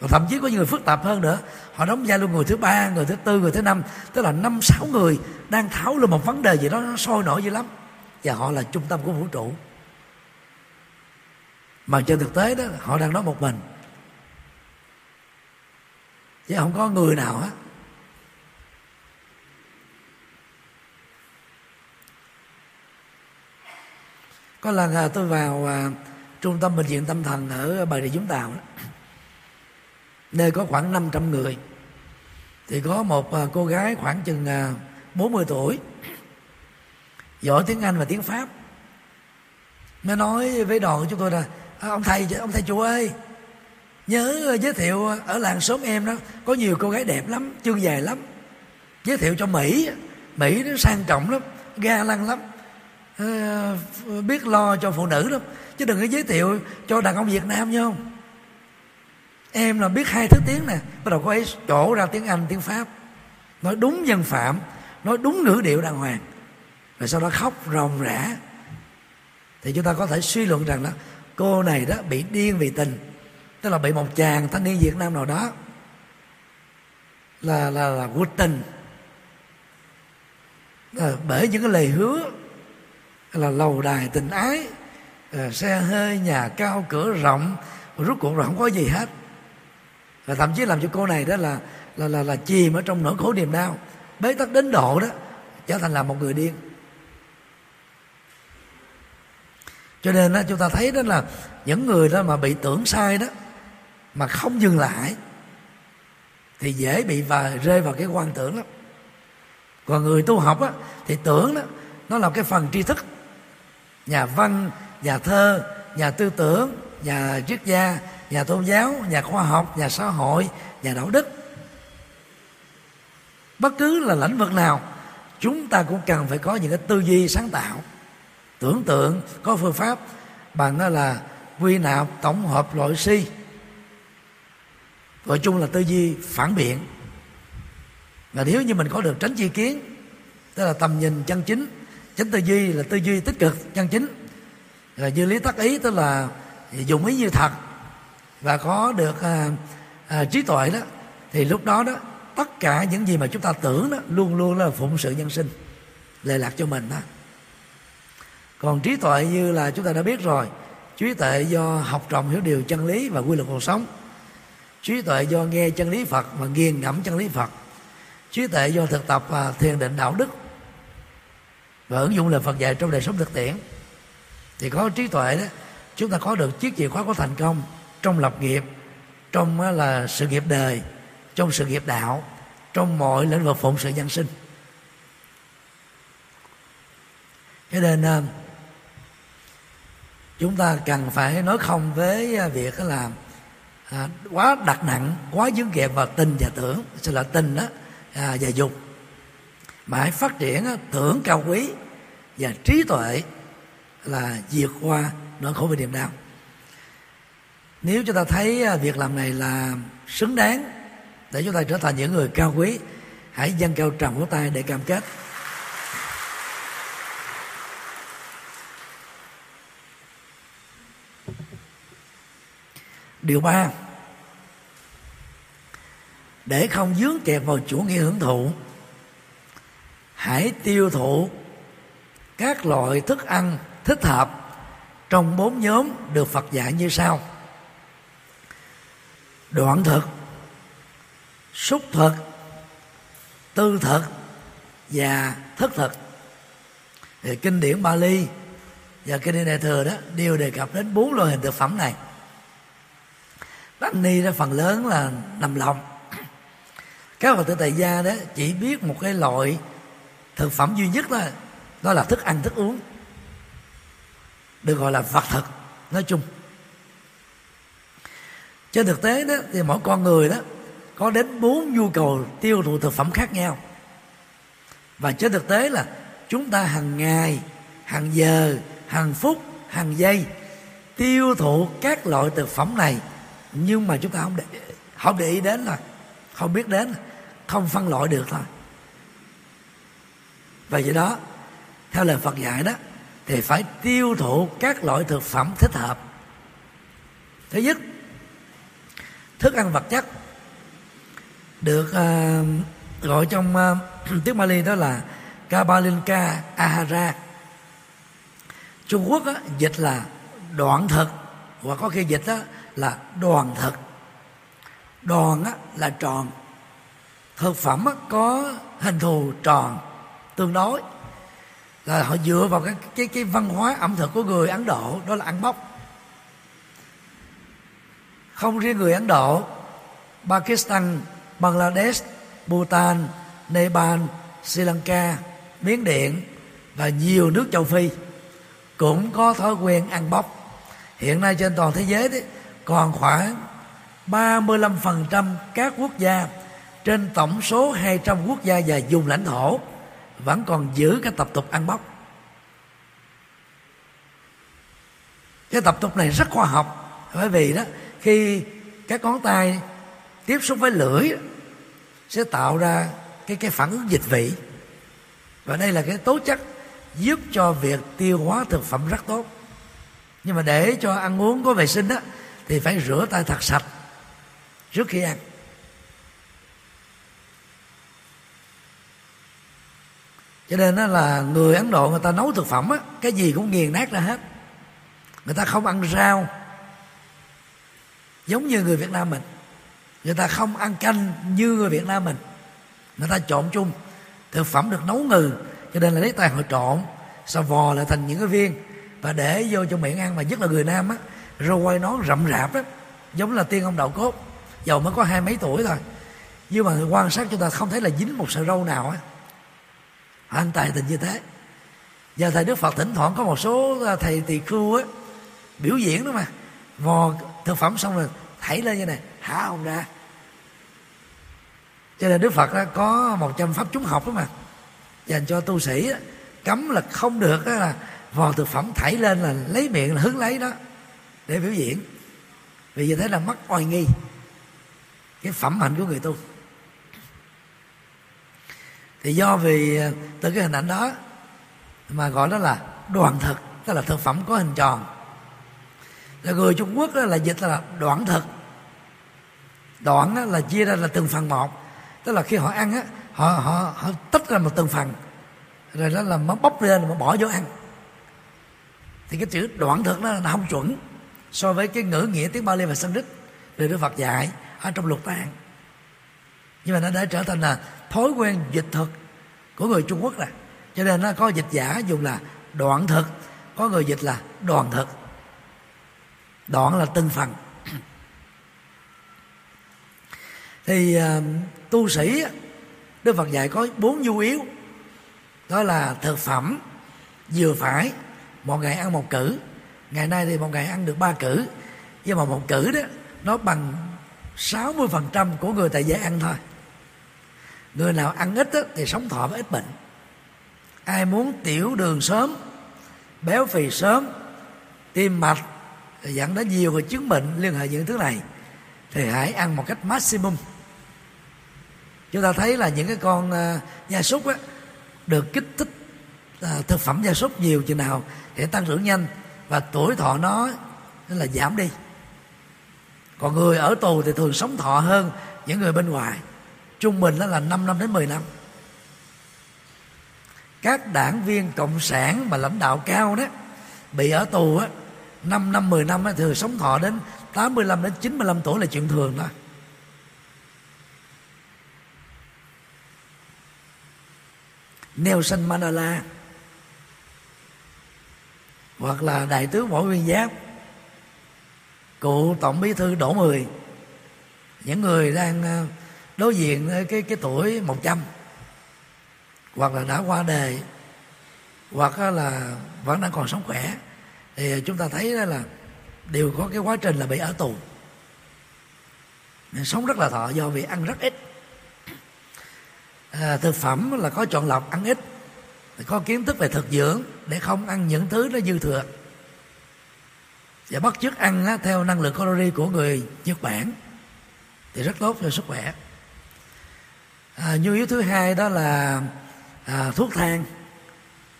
Rồi thậm chí có những người phức tạp hơn nữa, họ đóng vai luôn người thứ ba, người thứ tư, người thứ năm. Tức là năm, sáu người đang thảo luận một vấn đề gì đó nó sôi nổi dữ lắm. Và họ là trung tâm của vũ trụ. Mà trên thực tế đó, họ đang nói một mình chứ không có người nào hết. Có lần à, tôi vào à, trung tâm bệnh viện tâm thần ở bà rịa vũng tàu đó. Nơi có khoảng 500 người. Thì có một à, cô gái khoảng chừng à, 40 tuổi giỏi tiếng Anh và tiếng Pháp. Mới nói với đoàn của chúng tôi là ờ, ông thầy ông thầy chùa ơi nhớ giới thiệu ở làng xóm em đó có nhiều cô gái đẹp lắm chân dài lắm. Giới thiệu cho mỹ mỹ nó sang trọng lắm ga lăng lắm. À, biết lo cho phụ nữ lắm chứ đừng có giới thiệu cho đàn ông việt nam nha không? Em là biết hai thứ tiếng nè bắt đầu cô ấy chỗ ra tiếng anh tiếng pháp. Nói đúng nhân phạm nói đúng ngữ điệu đàng hoàng rồi sau đó khóc ròng rã. Thì chúng ta có thể suy luận rằng đó cô này đó bị điên vì tình tức là bị một chàng thanh niên việt nam nào đó là là là vô tình là bởi những cái lời hứa là lầu đài tình ái ờ, xe hơi nhà cao cửa rộng rút cuộc rồi không có gì hết. Và thậm chí làm cho cô này đó là là là là chìm ở trong nỗi khổ niềm đau bế tắc đến độ đó trở thành là một người điên. Cho nên đó, chúng ta thấy đó là những người đó mà bị tưởng sai đó mà không dừng lại thì dễ bị và rơi vào cái quan tưởng lắm. Còn người tu học á, thì tưởng đó nó là cái phần tri thức. Nhà văn nhà thơ nhà tư tưởng nhà triết gia nhà tôn giáo nhà khoa học nhà xã hội nhà đạo đức. Bất cứ là lĩnh vực nào chúng ta cũng cần phải có những cái tư duy sáng tạo tưởng tượng có phương pháp. Bằng đó là quy nạp tổng hợp loại suy gọi chung là tư duy phản biện. Và nếu như mình có được tránh chi kiến tức là tầm nhìn chân chính tránh tư duy là tư duy tích cực chân chính. Là như lý tác ý tức là dùng ý như thật và có được à, à, trí tuệ đó thì lúc đó đó tất cả những gì mà chúng ta tưởng đó luôn luôn là phụng sự nhân sinh lệ lạc cho mình đó. Còn trí tuệ như là chúng ta đã biết rồi trí tuệ do học trồng hiểu điều chân lý và quy luật cuộc sống trí tuệ do nghe chân lý phật và nghiền ngẫm chân lý phật. Trí tuệ do thực tập và thiền định đạo đức. Và ứng dụng lời phật dạy trong đời sống thực tiễn. Thì có trí tuệ đó, chúng ta có được chiếc chìa khóa của thành công trong lập nghiệp, trong là sự nghiệp đời, trong sự nghiệp đạo, trong mọi lĩnh vực phụng sự nhân sinh. Cho nên à, chúng ta cần phải nói không với à, việc làm à, quá đặt nặng quá dướng kẹt vào tình và tưởng. Sẽ là tình đó à, và dục. Mà hãy phát triển tưởng cao quý và trí tuệ là vượt qua nỗi khổ về niềm đau. Nếu chúng ta thấy à, việc làm này là xứng đáng để chúng ta trở thành những người cao quý hãy dâng cao trầm của tay để cam kết. Điều ba. Để không dướng kẹt vào chủ nghĩa hưởng thụ, hãy tiêu thụ các loại thức ăn thích hợp trong bốn nhóm được Phật dạy như sau. Đoạn thực, xúc thực, tư thực và thất thực. Thì kinh điển Bali và kinh điển Đại thừa đó, đều đề cập đến bốn loại hình thực phẩm này tăng ni đó phần lớn là nằm lòng. Các phật tử tại gia đó chỉ biết một cái loại thực phẩm duy nhất đó đó là thức ăn, thức uống. Được gọi là vật thực, nói chung. Trên thực tế đó, thì mỗi con người đó có đến bốn nhu cầu tiêu thụ thực phẩm khác nhau. Và trên thực tế là chúng ta hàng ngày, hàng giờ, hàng phút, hàng giây tiêu thụ các loại thực phẩm này nhưng mà chúng ta không để không để ý đến là không biết đến không phân loại được thôi. Và vậy đó theo lời Phật dạy đó thì phải tiêu thụ các loại thực phẩm thích hợp. Thứ nhất thức ăn vật chất được uh, gọi trong uh, tiếng Mali đó là Kabalinka Ahara. Trung Quốc á, dịch là đoạn thực và có khi dịch đó là đoàn thực. Đoàn á, là tròn. Thực phẩm á, có hình thù tròn tương đối. Là họ dựa vào cái cái cái văn hóa ẩm thực của người Ấn Độ đó là ăn bóc không riêng người Ấn Độ Pakistan Bangladesh Bhutan Nepal Sri Lanka Miến Điện và nhiều nước châu Phi cũng có thói quen ăn bóc hiện nay trên toàn thế giới đấy còn khoảng 35% các quốc gia trên tổng số 200 quốc gia và vùng lãnh thổ vẫn còn giữ cái tập tục ăn bóc. Cái tập tục này rất khoa học, bởi vì đó, khi các ngón tay tiếp xúc với lưỡi sẽ tạo ra cái cái phản ứng dịch vị. Và đây là cái tố chất giúp cho việc tiêu hóa thực phẩm rất tốt. Nhưng mà để cho ăn uống có vệ sinh đó thì phải rửa tay thật sạch trước khi ăn. Cho nên đó là người ấn độ người ta nấu thực phẩm á, cái gì cũng nghiền nát ra hết. Người ta không ăn rau, giống như người việt nam mình. Người ta không ăn canh như người việt nam mình. Người ta trộn chung, thực phẩm được nấu ngừ, cho nên là lấy tay họ trộn sau vò lại thành những cái viên và để vô trong miệng ăn. Mà nhất là người nam á râu quay nó rậm rạp đó giống là tiên ông đậu cốt. Dầu mới có hai mấy tuổi thôi. Nhưng mà quan sát chúng ta không thấy là dính một sợi râu nào á. Anh tài tình như thế. Và thầy đức phật thỉnh thoảng có một số à, thầy tỳ khưu á biểu diễn đó mà. Vò thực phẩm xong rồi thảy lên như này hả ông ra? Cho nên đức phật đó có một trăm pháp chúng học đó mà. Dành cho tu sĩ đó, cấm là không được đó là vò thực phẩm thảy lên là lấy miệng là hứng lấy đó để biểu diễn. Vì như thế là mất oai nghi cái phẩm hạnh của người tu. Thì do vì à, từ cái hình ảnh đó mà gọi đó là đoàn thực, tức là thực phẩm có hình tròn. Là người Trung Quốc đó là dịch là đoạn thực. Đoạn là chia ra là từng phần một. Tức là khi họ ăn á, họ họ họ tách ra một từng phần. Rồi đó là mới bóc lên mà bỏ vô ăn. Thì cái chữ đoạn thực đó là không chuẩn so với cái ngữ nghĩa tiếng Bali và Sanskrit được Đức Phật dạy ở trong luật tạng. Nhưng mà nó đã trở thành là thói quen dịch thực của người Trung Quốc rồi. Cho nên nó có dịch giả dùng là đoạn thực có người dịch là đoàn thực. Đoạn là từng phần. Thì uh, tu sĩ Đức Phật dạy có bốn nhu yếu. Đó là thực phẩm vừa phải một ngày ăn một cử ngày nay thì một ngày ăn được ba cử. Nhưng mà một cử đó nó bằng 60% của người tại gia ăn thôi. Người nào ăn ít đó, thì sống thọ với ít bệnh. Ai muốn tiểu đường sớm béo phì sớm tim mạch dẫn đến nhiều cái chứng bệnh liên hệ những thứ này thì hãy ăn một cách maximum. Chúng ta thấy là những cái con uh, gia súc á, được kích thích uh, thực phẩm gia súc nhiều chừng nào để tăng trưởng nhanh và tuổi thọ nó là giảm đi. Còn người ở tù thì thường sống thọ hơn những người bên ngoài. Trung bình đó là 5 năm đến 10 năm. Các đảng viên cộng sản mà lãnh đạo cao đó bị ở tù á 5 năm 10 năm á, thường sống thọ đến 85 đến 95 tuổi là chuyện thường đó Nelson Mandela hoặc là đại tướng võ nguyên giáp cụ tổng bí thư đỗ mười những người đang ờ, đối diện cái cái tuổi 100 hoặc là đã qua đời hoặc là vẫn đang còn sống khỏe thì chúng ta thấy đó là đều có cái quá trình là bị ở tù. Sống rất là thọ do vì ăn rất ít. À, thực phẩm là có chọn lọc ăn ít có kiến thức về thực dưỡng để không ăn những thứ nó dư thừa. Và bắt chước ăn á, theo năng lượng calorie của người Nhật Bản thì rất tốt cho sức khỏe. À, nhu yếu thứ hai đó là à, thuốc thang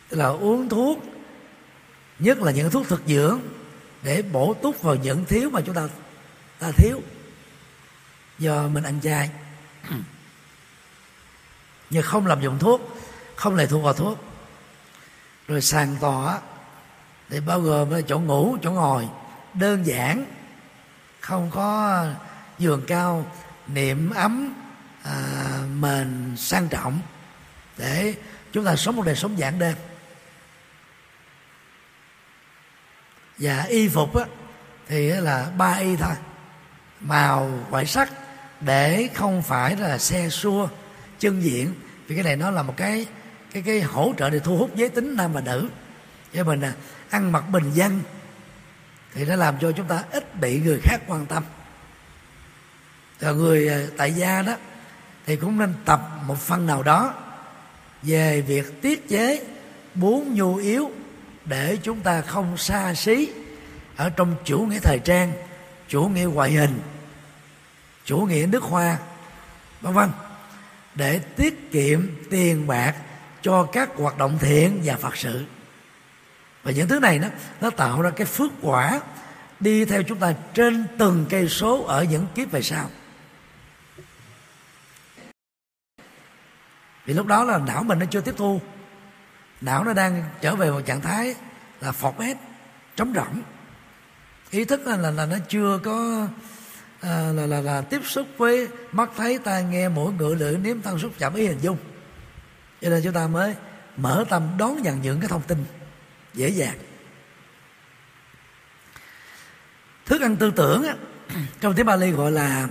tức là uống thuốc nhất là những thuốc thực dưỡng để bổ túc vào những thiếu mà chúng ta ta thiếu do mình ăn chay. Nhưng không làm dụng thuốc không lệ thuộc vào thuốc rồi sàn tòa thì bao gồm là chỗ ngủ chỗ ngồi. Đơn giản. Không có giường cao. Niệm ấm à, mền sang trọng. Để chúng ta sống một đời sống giản đơn và y phục á, thì là ba y thôi. Màu ngoại sắc. Để không phải là xe xua chân diện. Vì cái này nó là một cái cái cái hỗ trợ để thu hút giới tính nam và nữ. Cho mình à, ăn mặc bình dân thì nó làm cho chúng ta ít bị người khác quan tâm. Rồi người à, tại gia đó thì cũng nên tập một phần nào đó về việc tiết chế bốn nhu yếu để chúng ta không xa xí ở trong chủ nghĩa thời trang chủ nghĩa ngoại hình chủ nghĩa nước hoa vân vân để tiết kiệm tiền bạc cho các hoạt động thiện và phật sự. Và những thứ này nó nó tạo ra cái phước quả đi theo chúng ta trên từng cây số ở những kiếp về sau. Vì lúc đó là não mình nó chưa tiếp thu. Não nó đang trở về một trạng thái là phọt ép trống rỗng. Ý thức là là, là nó chưa có à, là, là là tiếp xúc với mắt thấy tai nghe mũi ngửi lưỡi nếm thân xúc chạm ý hình dung cho nên chúng ta mới mở tâm đón nhận những cái thông tin dễ dàng. Thức ăn tư tưởng á, trong tiếng Bali gọi là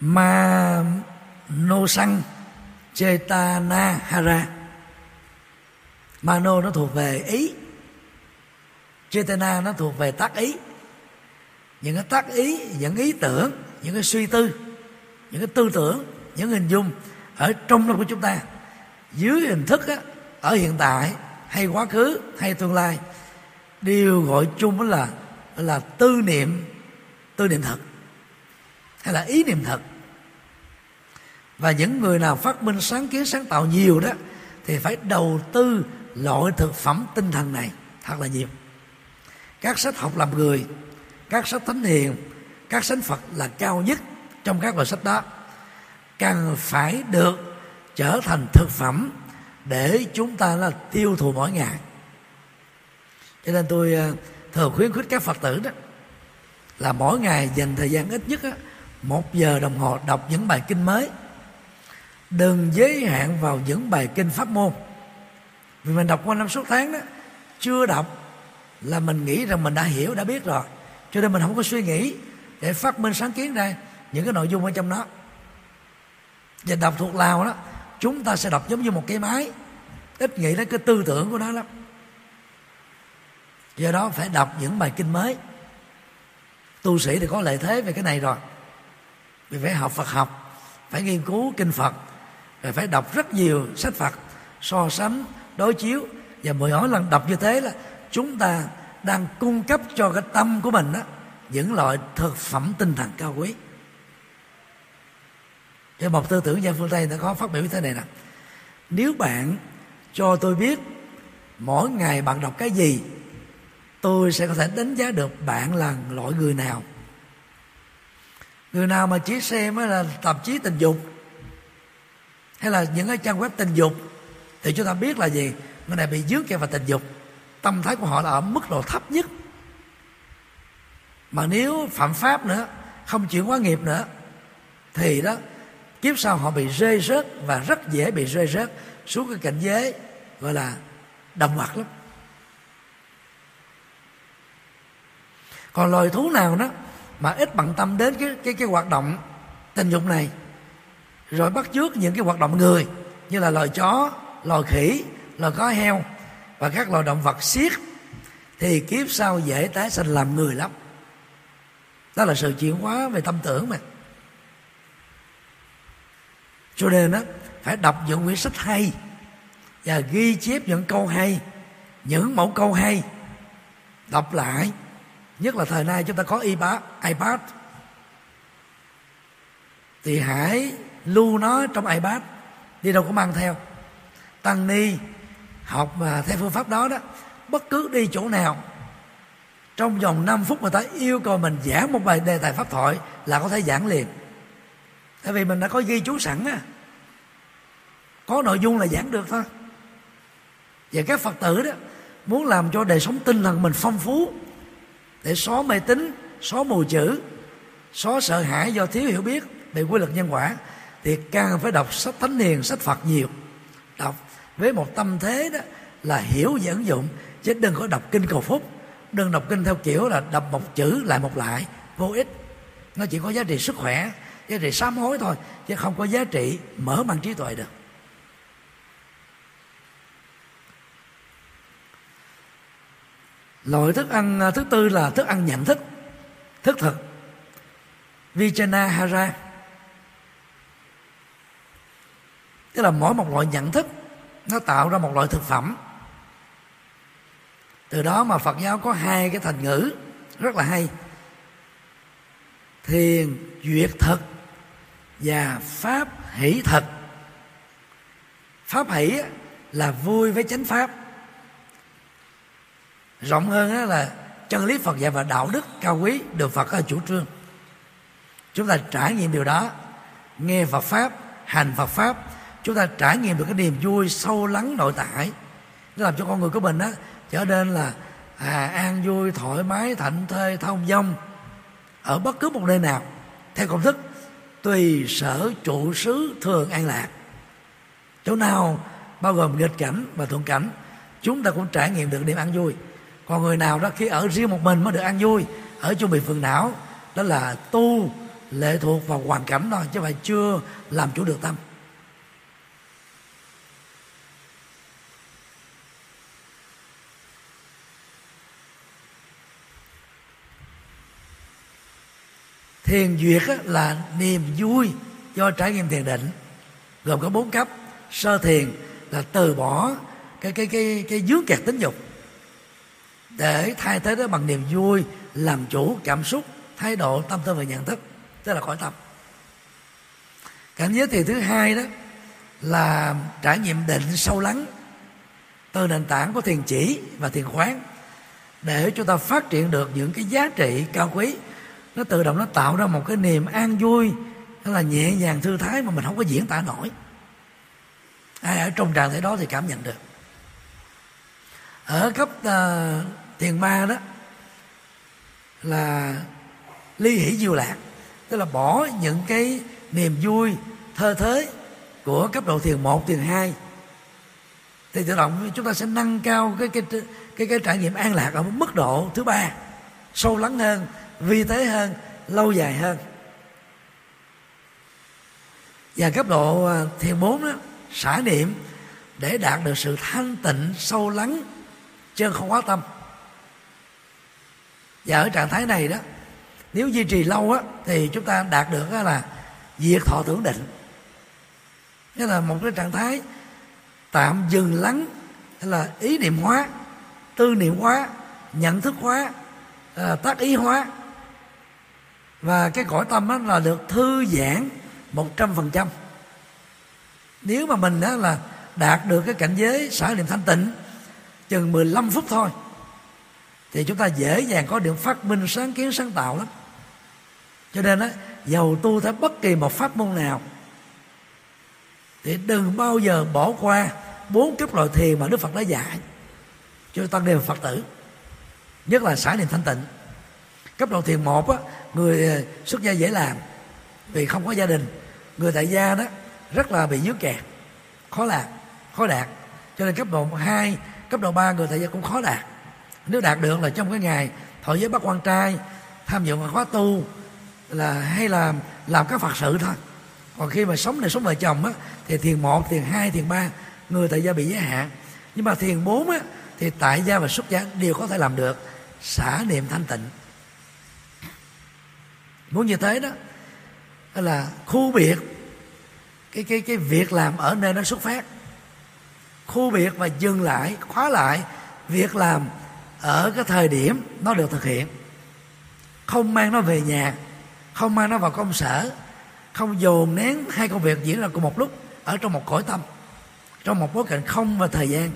ma no sang chetana hara mano nó thuộc về ý chetana nó thuộc về tác ý. Những cái tác ý những ý tưởng những cái suy tư những cái tư tưởng những hình dung ở trong lòng của chúng ta dưới hình thức á, ở hiện tại hay quá khứ hay tương lai đều gọi chung là là tư niệm tư niệm thật hay là ý niệm thật. Và những người nào phát minh sáng kiến sáng tạo nhiều đó thì phải đầu tư loại thực phẩm tinh thần này thật là nhiều. Các sách học làm người các sách thánh hiền các sách phật là cao nhất trong các loại sách đó. Cần phải được trở thành thực phẩm để chúng ta là tiêu thụ mỗi ngày. Cho nên tôi ờ, thường khuyến khích các phật tử đó là mỗi ngày dành thời gian ít nhất một giờ đồng hồ đọc những bài kinh mới. Đừng giới hạn vào những bài kinh pháp môn. Vì mình đọc qua năm suốt tháng đó, chưa đọc là mình nghĩ rằng mình đã hiểu, đã biết rồi. Cho nên mình không có suy nghĩ để phát minh sáng kiến ra những cái nội dung ở trong đó. Và đọc thuộc lào đó chúng ta sẽ đọc giống như một cái máy. Ít nghĩ đến cái tư tưởng của nó lắm. Do đó phải đọc những bài kinh mới. Tu sĩ thì có lợi thế về cái này rồi. Vì phải học phật học, phải nghiên cứu kinh phật, rồi phải đọc rất nhiều sách phật, so sánh, đối chiếu. Và mỗi mỗi lần đọc như thế là chúng ta đang cung cấp cho cái tâm của mình đó những loại thực phẩm tinh thần cao quý thì một tư tưởng gia phương tây đã có phát biểu như thế này nè. Nếu bạn cho tôi biết mỗi ngày bạn đọc cái gì, tôi sẽ có thể đánh giá được bạn là loại người nào. Người nào mà chỉ xem là tạp chí tình dục, hay là những cái trang web tình dục, thì chúng ta biết là gì? Người này bị dướng kẹo vào tình dục. Tâm thái của họ là ở mức độ thấp nhất. Mà nếu phạm pháp nữa, không chuyển hóa nghiệp nữa, thì đó kiếp sau họ bị rơi rớt và rất dễ bị rơi rớt xuống cái cảnh giới gọi là đồng hoạt lắm. Còn loài thú nào đó mà ít bận tâm đến cái cái cái hoạt động tình dục này, rồi bắt chước những cái hoạt động người như là loài chó, loài khỉ, loài có heo và các loài động vật xiết, thì kiếp sau dễ tái sinh làm người lắm. Đó là sự chuyển hóa về tâm tưởng mà cho nên đó phải đọc những quyển sách hay và ghi chép những câu hay những mẫu câu hay. Đọc lại nhất là thời nay chúng ta có iPad, iPad. Thì hãy lưu nó trong iPad đi đâu cũng mang theo. Tăng ni học mà theo phương pháp đó đó bất cứ đi chỗ nào trong vòng 5 phút người ta yêu cầu mình giảng một bài đề tài pháp thoại là có thể giảng liền tại vì mình đã có ghi chú sẵn á. Có nội dung là giảng được thôi. Và các phật tử đó muốn làm cho đời sống tinh thần mình phong phú, để xóa mê tín, xóa mù chữ, xóa sợ hãi do thiếu hiểu biết về quy luật nhân quả, thì càng phải đọc sách thánh hiền, sách phật nhiều. Đọc với một tâm thế đó là hiểu và ứng dụng, chứ đừng có đọc kinh cầu phúc. Đừng đọc kinh theo kiểu là đọc một chữ lại một lại, vô ích. Nó chỉ có giá trị sức khỏe giá trị sám hối thôi, chứ không có giá trị mở mang trí tuệ được. Loại thức ăn à, thứ tư là thức ăn nhận thức thức thực. Vijayana tức là mỗi một loại nhận thức, nó tạo ra một loại thực phẩm. Từ đó mà phật giáo có hai cái thành ngữ rất là hay. Thiền, duyệt thực và pháp hỷ thật. Pháp hỷ là vui với chánh pháp. Rộng hơn là chân lý phật dạy và đạo đức cao quý được phật ở chủ trương. Chúng ta trải nghiệm điều đó nghe phật pháp hành phật pháp chúng ta trải nghiệm được cái niềm vui sâu lắng nội tại. Nó làm cho con người của mình á trở nên là à, an vui thoải mái thạnh thơi thông dong ở bất cứ một nơi nào theo công thức tùy sở trụ xứ thường an lạc. Chỗ nào bao gồm nghịch cảnh và thuận cảnh, chúng ta cũng trải nghiệm được niềm ăn vui. Còn người nào đó khi ở riêng một mình mới được ăn vui, ở chung bị phiền não, đó là tu, lệ thuộc vào hoàn cảnh thôi chứ phải chưa làm chủ được tâm. Thiền duyệt là niềm vui do trải nghiệm thiền định. Gồm có bốn cấp. Sơ thiền là từ bỏ cái cái cái cái dướng kẹt tính dục để thay thế đó bằng niềm vui, làm chủ cảm xúc, thái độ, tâm tư và nhận thức, tức là khỏi tâm. Cảnh giới thiền thứ hai đó là trải nghiệm định sâu lắng từ nền tảng của thiền chỉ và thiền khoáng để chúng ta phát triển được những cái giá trị cao quý nó tự động nó tạo ra một cái niềm an vui. Nó là nhẹ nhàng thư thái mà mình không có diễn tả nổi. Ai ở trong trạng thái đó thì cảm nhận được. Ở cấp ờ, uh, thiền ma đó là ly hỷ diệu lạc tức là bỏ những cái niềm vui thơ thới của cấp độ thiền một thiền hai. Thì tự động chúng ta sẽ nâng cao cái cái cái cái trải nghiệm an lạc ở mức độ thứ ba sâu lắng hơn vi tế hơn, lâu dài hơn. Và cấp độ à, thiền bốn đó, xả niệm để đạt được sự thanh tịnh, sâu lắng chân không quá tâm. Và ở trạng thái này đó, nếu duy trì lâu á, thì chúng ta đạt được đó là diệt thọ tưởng định. Nghĩa là một cái trạng thái tạm dừng lắng hay là ý niệm hóa, tư niệm hóa, nhận thức hóa à, tác ý hóa và cái cõi tâm đó là được thư giãn một trăm phần trăm. Nếu mà mình đó là đạt được cái cảnh giới sở niệm thanh tịnh chừng 15 phút thôi, thì chúng ta dễ dàng có được phát minh sáng kiến sáng tạo lắm. Cho nên á, giàu tu theo bất kỳ một pháp môn nào, thì đừng bao giờ bỏ qua bốn cấp loại thiền mà Đức Phật đã dạy. Cho tăng đều Phật tử, nhất là xã niệm thanh tịnh cấp độ thiền một á, người ờ, xuất gia dễ làm vì không có gia đình. Người tại gia đó rất là bị dướng kẹt, khó làm, khó đạt. Cho nên cấp độ 2 cấp độ 3 người tại gia cũng khó đạt. Nếu đạt được là trong cái ngày thọ giới bắt quan trai, tham dự khóa tu là hay là làm các phật sự thôi. Còn khi mà sống này sống vợ chồng á, thì thiền một, thiền hai, thiền ba, người tại gia bị giới hạn. Nhưng mà thiền bốn á, thì tại gia và xuất gia đều có thể làm được, xả niệm thanh tịnh muốn như thế đó là khu biệt. Cái cái cái việc làm ở nơi nó xuất phát. Khu biệt và dừng lại, khóa lại, việc làm ở cái thời điểm nó được thực hiện. Không mang nó về nhà, không mang nó vào công sở, không dồn nén hai công việc diễn ra cùng một lúc ở trong một cõi tâm, trong một bối cảnh không và thời gian.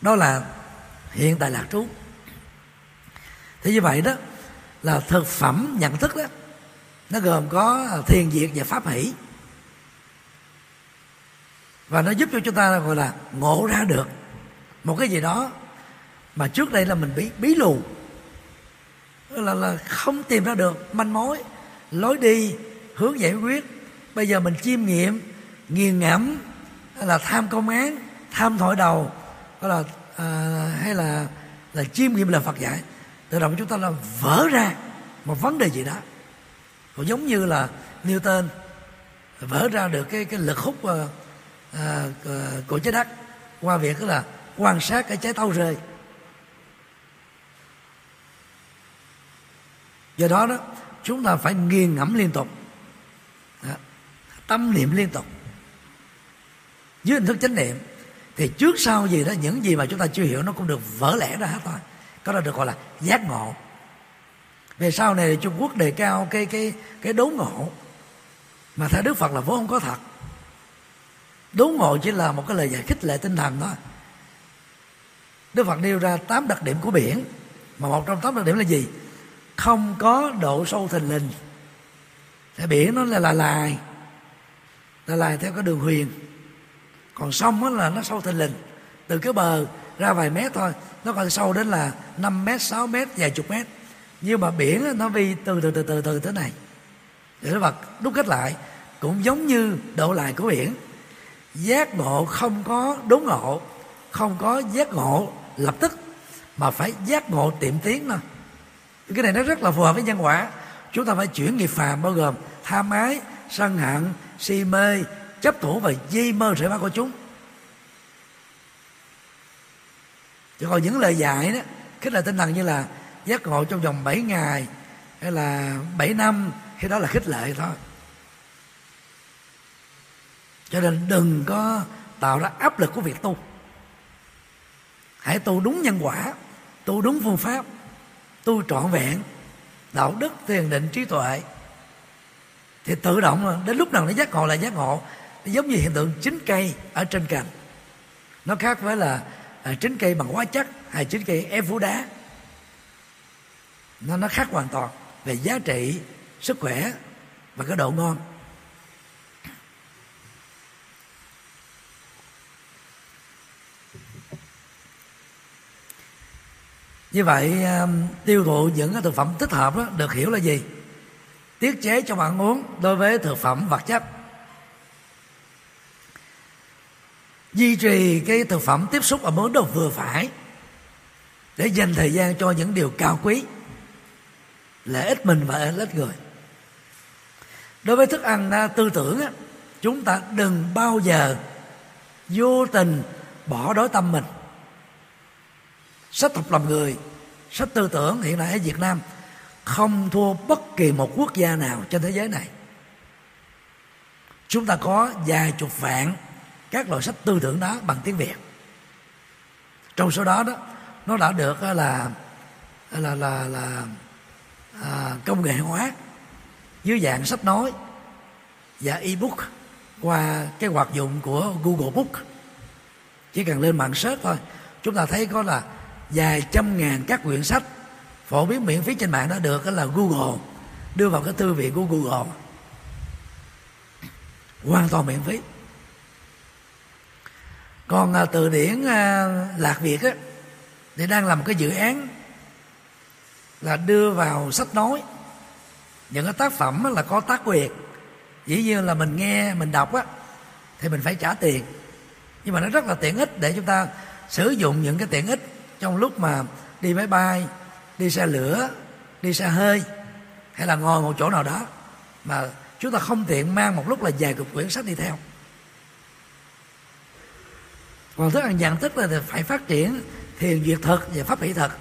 Đó là hiện tại lạc trú thế như vậy đó là thực phẩm nhận thức đó nó gồm có thiền diệt và pháp hỷ. Và nó giúp cho chúng ta gọi là ngộ ra được một cái gì đó mà trước đây là mình bí bí lù. Là là không tìm ra được manh mối lối đi hướng giải quyết. Bây giờ mình chiêm nghiệm nghiền ngẫm là tham công án tham thổi đầu hay là à, hay là là chiêm nghiệm là Phật dạy tự động chúng ta là vỡ ra một vấn đề gì đó. Cũng giống như là Newton vỡ ra được cái cái lực hút uh, uh, của trái đất qua việc đó là quan sát cái trái tàu rơi. Do đó đó chúng ta phải nghiền ngẫm liên tục. Đó. tâm niệm liên tục. Dưới hình thức chánh niệm thì trước sau gì đó những gì mà chúng ta chưa hiểu nó cũng được vỡ lẽ ra hết thôi có đó được gọi là giác ngộ. Về sau này Trung Quốc đề cao cái cái cái đố ngộ. Mà theo Đức Phật là vốn không có thật. Đố ngộ chỉ là một cái lời giải khích lệ tinh thần thôi. Đức Phật nêu ra tám đặc điểm của biển. Mà một trong tám đặc điểm là gì? Không có độ sâu thình lình. Tại biển nó là là lài. Là lài theo cái đường huyền. Còn sông là nó sâu thình lình. Từ cái bờ ra vài mét thôi. Nó còn sâu đến là 5 mét 6 mét, vài chục mét. Nhưng mà biển nó vi từ từ từ từ từ thế này. Để nó vật đúc kết lại, cũng giống như độ lại của biển. Giác ngộ không có đốn ngộ, không có giác ngộ lập tức, mà phải giác ngộ tiệm tiến thôi. Cái này nó rất là phù hợp với nhân quả. Chúng ta phải chuyển nghiệp phàm bao gồm tham ái, sân hận, si mê, chấp thủ và di mơ rễ mắt của chúng. Chứ còn những lời dạy đó, khích lệ tinh thần như là giác ngộ trong vòng 7 ngày hay là 7 năm khi đó là khích lệ thôi. Cho nên đừng có tạo ra áp lực của việc tu. Hãy tu đúng nhân quả, tu đúng phương pháp, tu trọn vẹn, đạo đức, thiền định, trí tuệ. Thì tự động đến lúc nào nó giác ngộ là giác ngộ. Giống như hiện tượng chính cây ở trên cành. Nó khác với là à, chính cây bằng hóa chất hay chính cây ép vú đá. Nó nó khác hoàn toàn về giá trị sức khỏe và cái độ ngon. Như vậy um, tiêu thụ những cái thực phẩm thích hợp đó, được hiểu là gì? Tiết chế trong ăn uống đối với thực phẩm vật chất. Duy trì cái thực phẩm tiếp xúc ở mức độ vừa phải để dành thời gian cho những điều cao quý, lợi ích mình và lợi ích người. Đối với thức ăn à, tư tưởng chúng ta đừng bao giờ vô tình bỏ đối tâm mình. Sách học làm người, sách tư tưởng hiện nay ở Việt Nam không thua bất kỳ một quốc gia nào trên thế giới này. Chúng ta có vài chục vạn các loại sách tư tưởng đó bằng tiếng Việt. Trong số đó đó nó đã được ờ, là là là là, là à, công nghệ hóa dưới dạng sách nói và ebook qua cái hoạt dụng của Google Book. Chỉ cần lên mạng search thôi chúng ta thấy có là vài trăm ngàn các quyển sách phổ biến miễn phí trên mạng đã được ờ, là Google đưa vào cái thư viện của Google. Hoàn toàn miễn phí còn à, từ điển à, lạc việt á thì đang làm một cái dự án là đưa vào sách nói. Những cái tác phẩm là có tác quyền. Dĩ nhiên là mình nghe mình đọc á thì mình phải trả tiền. Nhưng mà nó rất là tiện ích để chúng ta sử dụng những cái tiện ích trong lúc mà đi máy bay đi xe lửa đi xe hơi hay là ngồi một chỗ nào đó mà chúng ta không tiện mang một lúc là vài cục quyển sách đi theo còn thức ăn nhận thức là phải phát triển thiền duyệt thực và pháp hỷ thực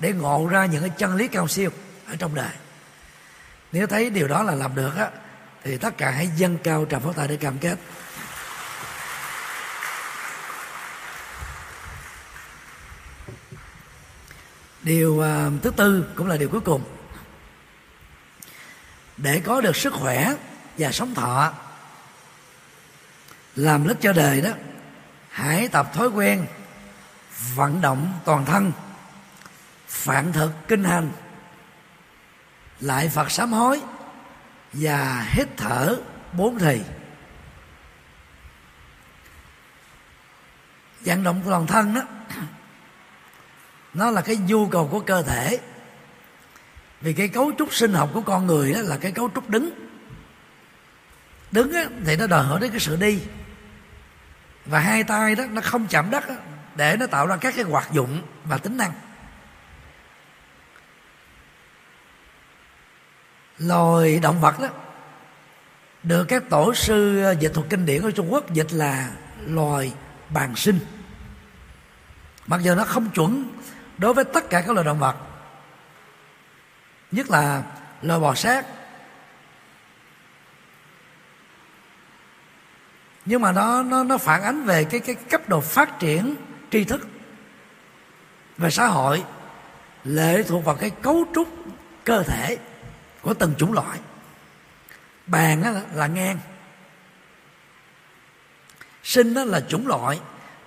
để ngộ ra những cái chân lý cao siêu ở trong đời. Nếu thấy điều đó là làm được á thì tất cả hãy dâng cao trầm pháo tay để cam kết. Điều uh, thứ tư cũng là điều cuối cùng. Để có được sức khỏe và sống thọ làm lích cho đời đó hãy tập thói quen vận động toàn thân. Phản thực kinh hành. Lại phật sám hối và hít thở bốn thì vận động toàn thân đó, nó là cái nhu cầu của cơ thể. Vì cái cấu trúc sinh học của con người đó là cái cấu trúc đứng. Đứng thì nó đòi hỏi đến cái sự đi và hai tay đó nó không chạm đất đó, để nó tạo ra các cái hoạt dụng và tính năng. Loài động vật đó được các tổ sư ờ, dịch thuật kinh điển ở Trung Quốc dịch là loài bàn sinh. Mặc dù nó không chuẩn đối với tất cả các loài động vật nhất là loài bò sát nhưng mà nó nó nó phản ánh về cái cái cấp độ phát triển tri thức về xã hội lệ thuộc vào cái cấu trúc cơ thể của từng chủng loại. Bàn là, là ngang sinh đó là chủng loại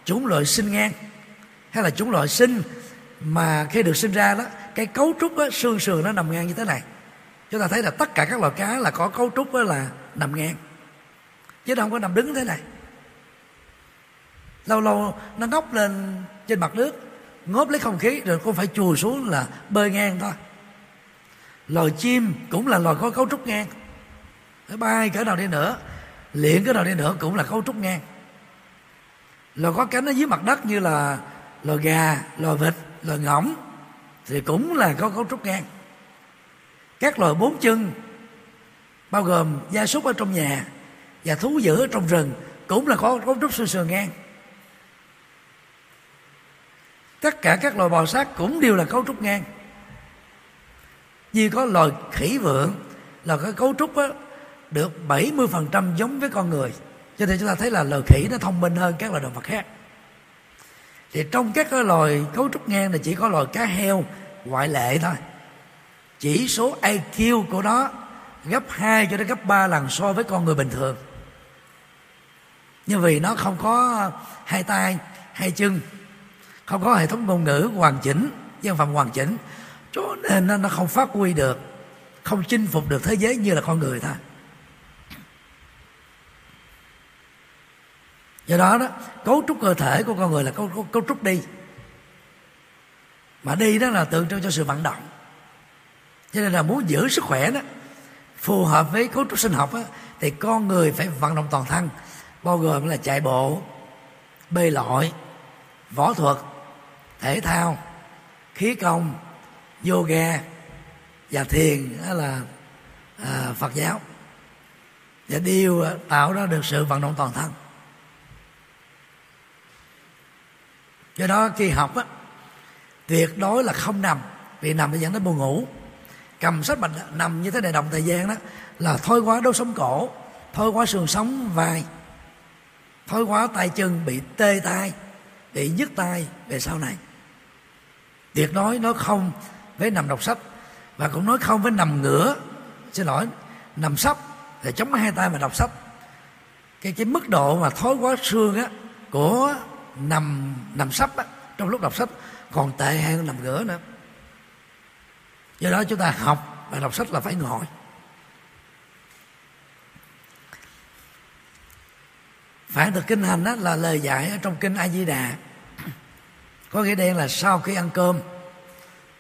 chủng loại sinh ngang hay là chủng loại sinh mà khi được sinh ra đó cái cấu trúc đó, xương sườn nó nằm ngang như thế này. Chúng ta thấy là tất cả các loài cá là có cấu trúc đó là nằm ngang chứ không có nằm đứng thế này. Lâu lâu nó ngóc lên trên mặt nước ngóp lấy không khí, rồi cũng phải chùa xuống là bơi ngang thôi. Loài chim cũng là loài có cấu trúc ngang. Bay cỡ nào đi nữa luyện cỡ nào đi nữa cũng là cấu trúc ngang. Loài có cánh ở dưới mặt đất như là loài gà, loài vịt, loài ngỗng thì cũng là có cấu trúc ngang. Các loài bốn chân bao gồm gia súc ở trong nhà và thú dữ ở trong rừng cũng là có cấu trúc xương sườn ngang. Tất cả các loài bò sát cũng đều là cấu trúc ngang. Như có loài khỉ vượng là cái cấu trúc đó, được 70% giống với con người. Cho nên chúng ta thấy là loài khỉ nó thông minh hơn các loài động vật khác. Thì trong các cái loài cấu trúc ngang là chỉ có loài cá heo ngoại lệ thôi. Chỉ số IQ của nó gấp 2 cho đến gấp 3 lần so với con người bình thường nhưng vì nó không có hai tay hai chân không có hệ thống ngôn ngữ hoàn chỉnh dân phòng hoàn chỉnh cho nên nó không phát huy được không chinh phục được thế giới như là con người thôi. Do đó đó cấu trúc cơ thể của con người là cấu, cấu, cấu trúc đi. Mà đi đó là tượng trưng cho sự vận động. Cho nên là muốn giữ sức khỏe đó phù hợp với cấu trúc sinh học đó, thì con người phải vận động toàn thân bao gồm là chạy bộ bơi lội võ thuật thể thao khí công yoga và thiền đó là à, phật giáo. Và điều tạo ra được sự vận động toàn thân. Do đó khi học á tuyệt đối là không nằm vì nằm thì dẫn đến buồn ngủ. Cầm sách mà nằm như thế này đồng thời gian đó là thôi quá đốt sống cổ thôi quá sườn sống vai thói quá tay chân bị tê tay bị nhức tay về sau này. Tuyệt nói nó không với nằm đọc sách và cũng nói không với nằm ngửa. Xin lỗi nằm sấp để chống hai tay mà đọc sách. Cái cái mức độ mà thói quá xương á của nằm nằm sấp á, trong lúc đọc sách còn tệ hơn nằm ngửa nữa. Do đó chúng ta học và đọc sách là phải ngồi. Phản thực kinh hành đó là lời dạy ở trong kinh a di đà có nghĩa đen là sau khi ăn cơm,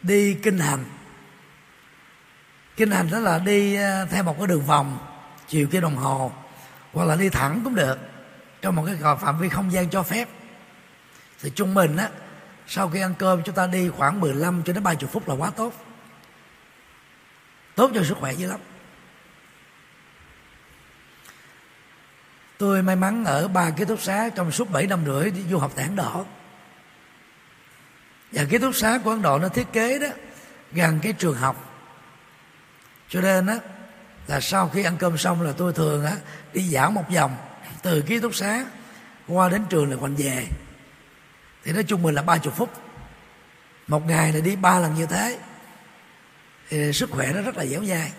đi kinh hành. Kinh hành đó là đi ờ, theo một cái đường vòng, chiều cái đồng hồ, hoặc là đi thẳng cũng được, trong một cái phạm vi không gian cho phép. Thì trung bình á, sau khi ăn cơm chúng ta đi khoảng 15 cho đến 30 phút là quá tốt. Tốt cho sức khỏe dữ lắm. Tôi may mắn ở ba ký túc xá trong suốt 7 năm rưỡi đi du học tại Ấn Độ. Và ký túc xá của Ấn Độ nó thiết kế đó, gần cái trường học. Cho nên á, là sau khi ăn cơm xong là tôi thường á, đi dạo một vòng, từ ký túc xá qua đến trường là quanh về. Thì nói chung mình là ba chục phút. Một ngày là đi ba lần như thế. Thì sức khỏe nó rất là dẻo dai.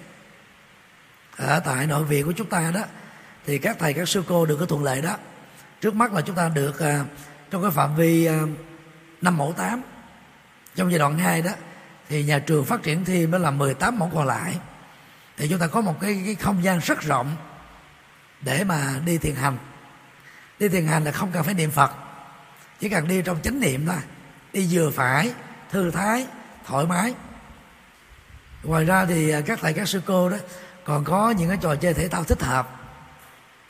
Ở tại nội viện của chúng ta đó thì các thầy các sư cô được cái thuận lợi đó. Trước mắt là chúng ta được à, trong cái phạm vi à, năm mẫu tám trong giai đoạn 2 đó thì nhà trường phát triển thêm đó là 18 mẫu còn lại. Thì chúng ta có một cái, cái không gian rất rộng để mà đi thiền hành. Đi thiền hành là không cần phải niệm phật chỉ cần đi trong chánh niệm thôi. Đi vừa phải thư thái thoải mái. Ngoài ra thì à, các thầy các sư cô đó còn có những cái trò chơi thể thao thích hợp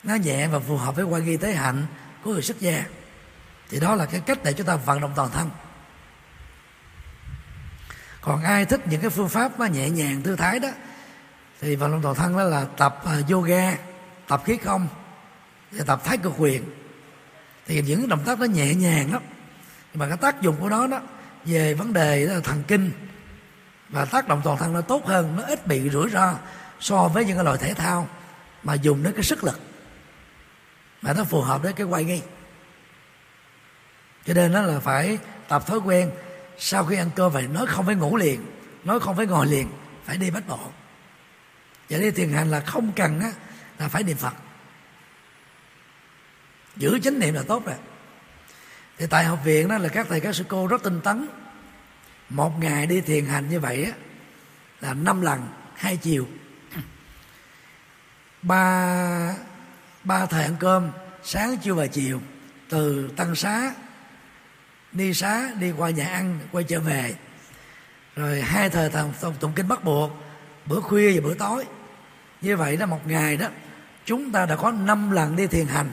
nó nhẹ và phù hợp với quan nghi tế hạnh của người xuất gia. Thì đó là cái cách để chúng ta vận động toàn thân. Còn ai thích những cái phương pháp mà nhẹ nhàng, thư thái đó, thì vận động toàn thân đó là tập à, yoga, tập khí công và tập thái cực quyền. Thì những động tác nó nhẹ nhàng lắm. Nhưng mà cái tác dụng của nó đó, về vấn đề đó là thần kinh. Và tác động toàn thân nó tốt hơn, nó ít bị rủi ro so với những cái loại thể thao mà dùng đến cái sức lực mà nó phù hợp với cái quay nghi. Cho nên nó là phải tập thói quen. Sau khi ăn cơm phải nói không phải ngủ liền, nói không phải ngồi liền, phải đi bách bộ. Vậy đi thiền hành là không cần á, là phải niệm phật. Giữ chánh niệm là tốt rồi. Thì tại học viện đó là các thầy các sư cô rất tinh tấn. Một ngày đi thiền hành như vậy á, là năm lần, hai chiều. Ba ba thời ăn cơm sáng trưa và chiều từ tăng xá đi xá đi qua nhà ăn quay trở về. Rồi hai thời tụng, tụng kinh bắt buộc bữa khuya và bữa tối. Như vậy đó một ngày đó chúng ta đã có 5 lần đi thiền hành.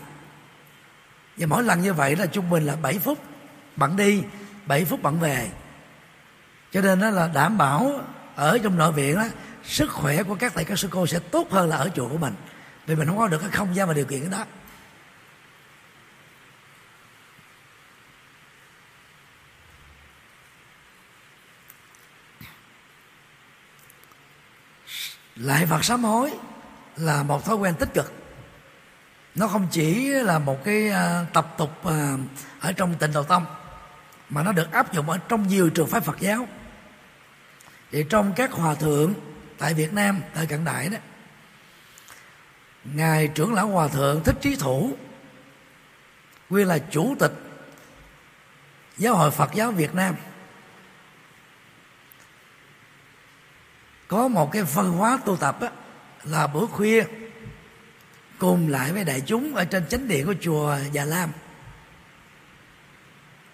Và mỗi lần như vậy là trung bình là 7 phút bạn đi 7 phút bạn về. Cho nên đó là đảm bảo ở trong nội viện đó sức khỏe của các thầy các sư cô sẽ tốt hơn là ở chùa của mình vì mình không có được cái không gian và điều kiện đó. Lại Phật sám hối là một thói quen tích cực. Nó không chỉ là một cái à, tập tục à, ở trong tịnh độ tông, mà nó được áp dụng ở trong nhiều trường phái Phật giáo. Thì trong các hòa thượng tại Việt Nam thời cận đại đó ngài trưởng lão hòa thượng thích trí thủ. Nguyên là chủ tịch giáo hội Phật giáo Việt Nam. Có một cái văn hóa tu tập á, là bữa khuya cùng lại với đại chúng ở trên chánh điện của chùa Già Lam.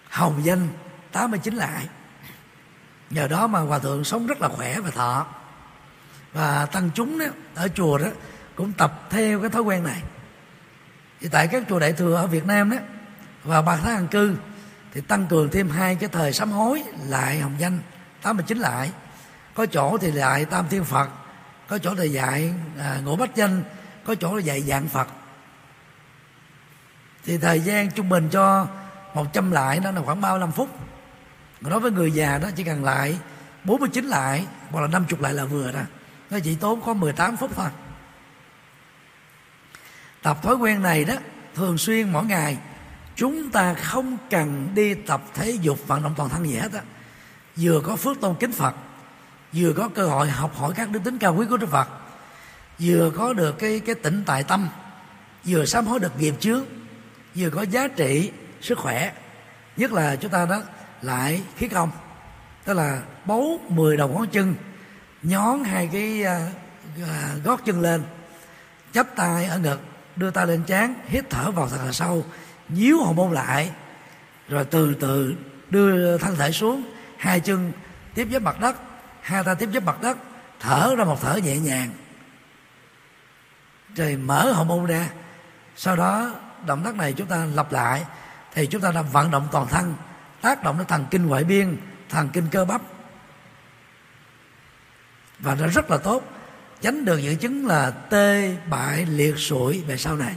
Hồng danh 89 lại. Nhờ đó mà hòa thượng sống rất là khỏe và thọ. Và tăng chúng đó, ở chùa đó cũng tập theo cái thói quen này. Thì tại các chùa đại thừa ở Việt Nam đó và ba tháng an cư thì tăng cường thêm hai cái thời sám hối lại hồng danh 89 lại. Có chỗ thì dạy tam thiên phật có chỗ thì dạy à, ngũ bách danh có chỗ là dạy dạng phật. Thì thời gian trung bình cho 100 lại đó là khoảng 35 phút. Còn đối với người già đó chỉ cần lại 49 lại hoặc là 50 lại là vừa đó. Nó chỉ tốn có 18 phút thôi tập thói quen này đó thường xuyên mỗi ngày chúng ta không cần đi tập thể dục vận động toàn thân gì hết á. Vừa có phước tôn kính phật vừa có cơ hội học hỏi các đức tính cao quý của Đức Phật vừa có được cái cái tỉnh tại tâm vừa sám hối được nghiệp chướng vừa có giá trị sức khỏe. Nhất là chúng ta đó lại khí công tức là bấu 10 đầu ngón chân nhón hai cái uh, gót chân lên chắp tay ở ngực đưa tay lên chán, hít thở vào thật là sâu nhíu hồng môn lại. Rồi từ từ đưa thân thể xuống hai chân tiếp với mặt đất hai tay tiếp với mặt đất thở ra một thở nhẹ nhàng. Rồi mở hậu môn ra. Sau đó động tác này chúng ta lặp lại thì chúng ta đang vận động toàn thân tác động đến thần kinh ngoại biên thần kinh cơ bắp. Và nó rất là tốt tránh được những chứng là tê, bại, liệt, sụi về sau này.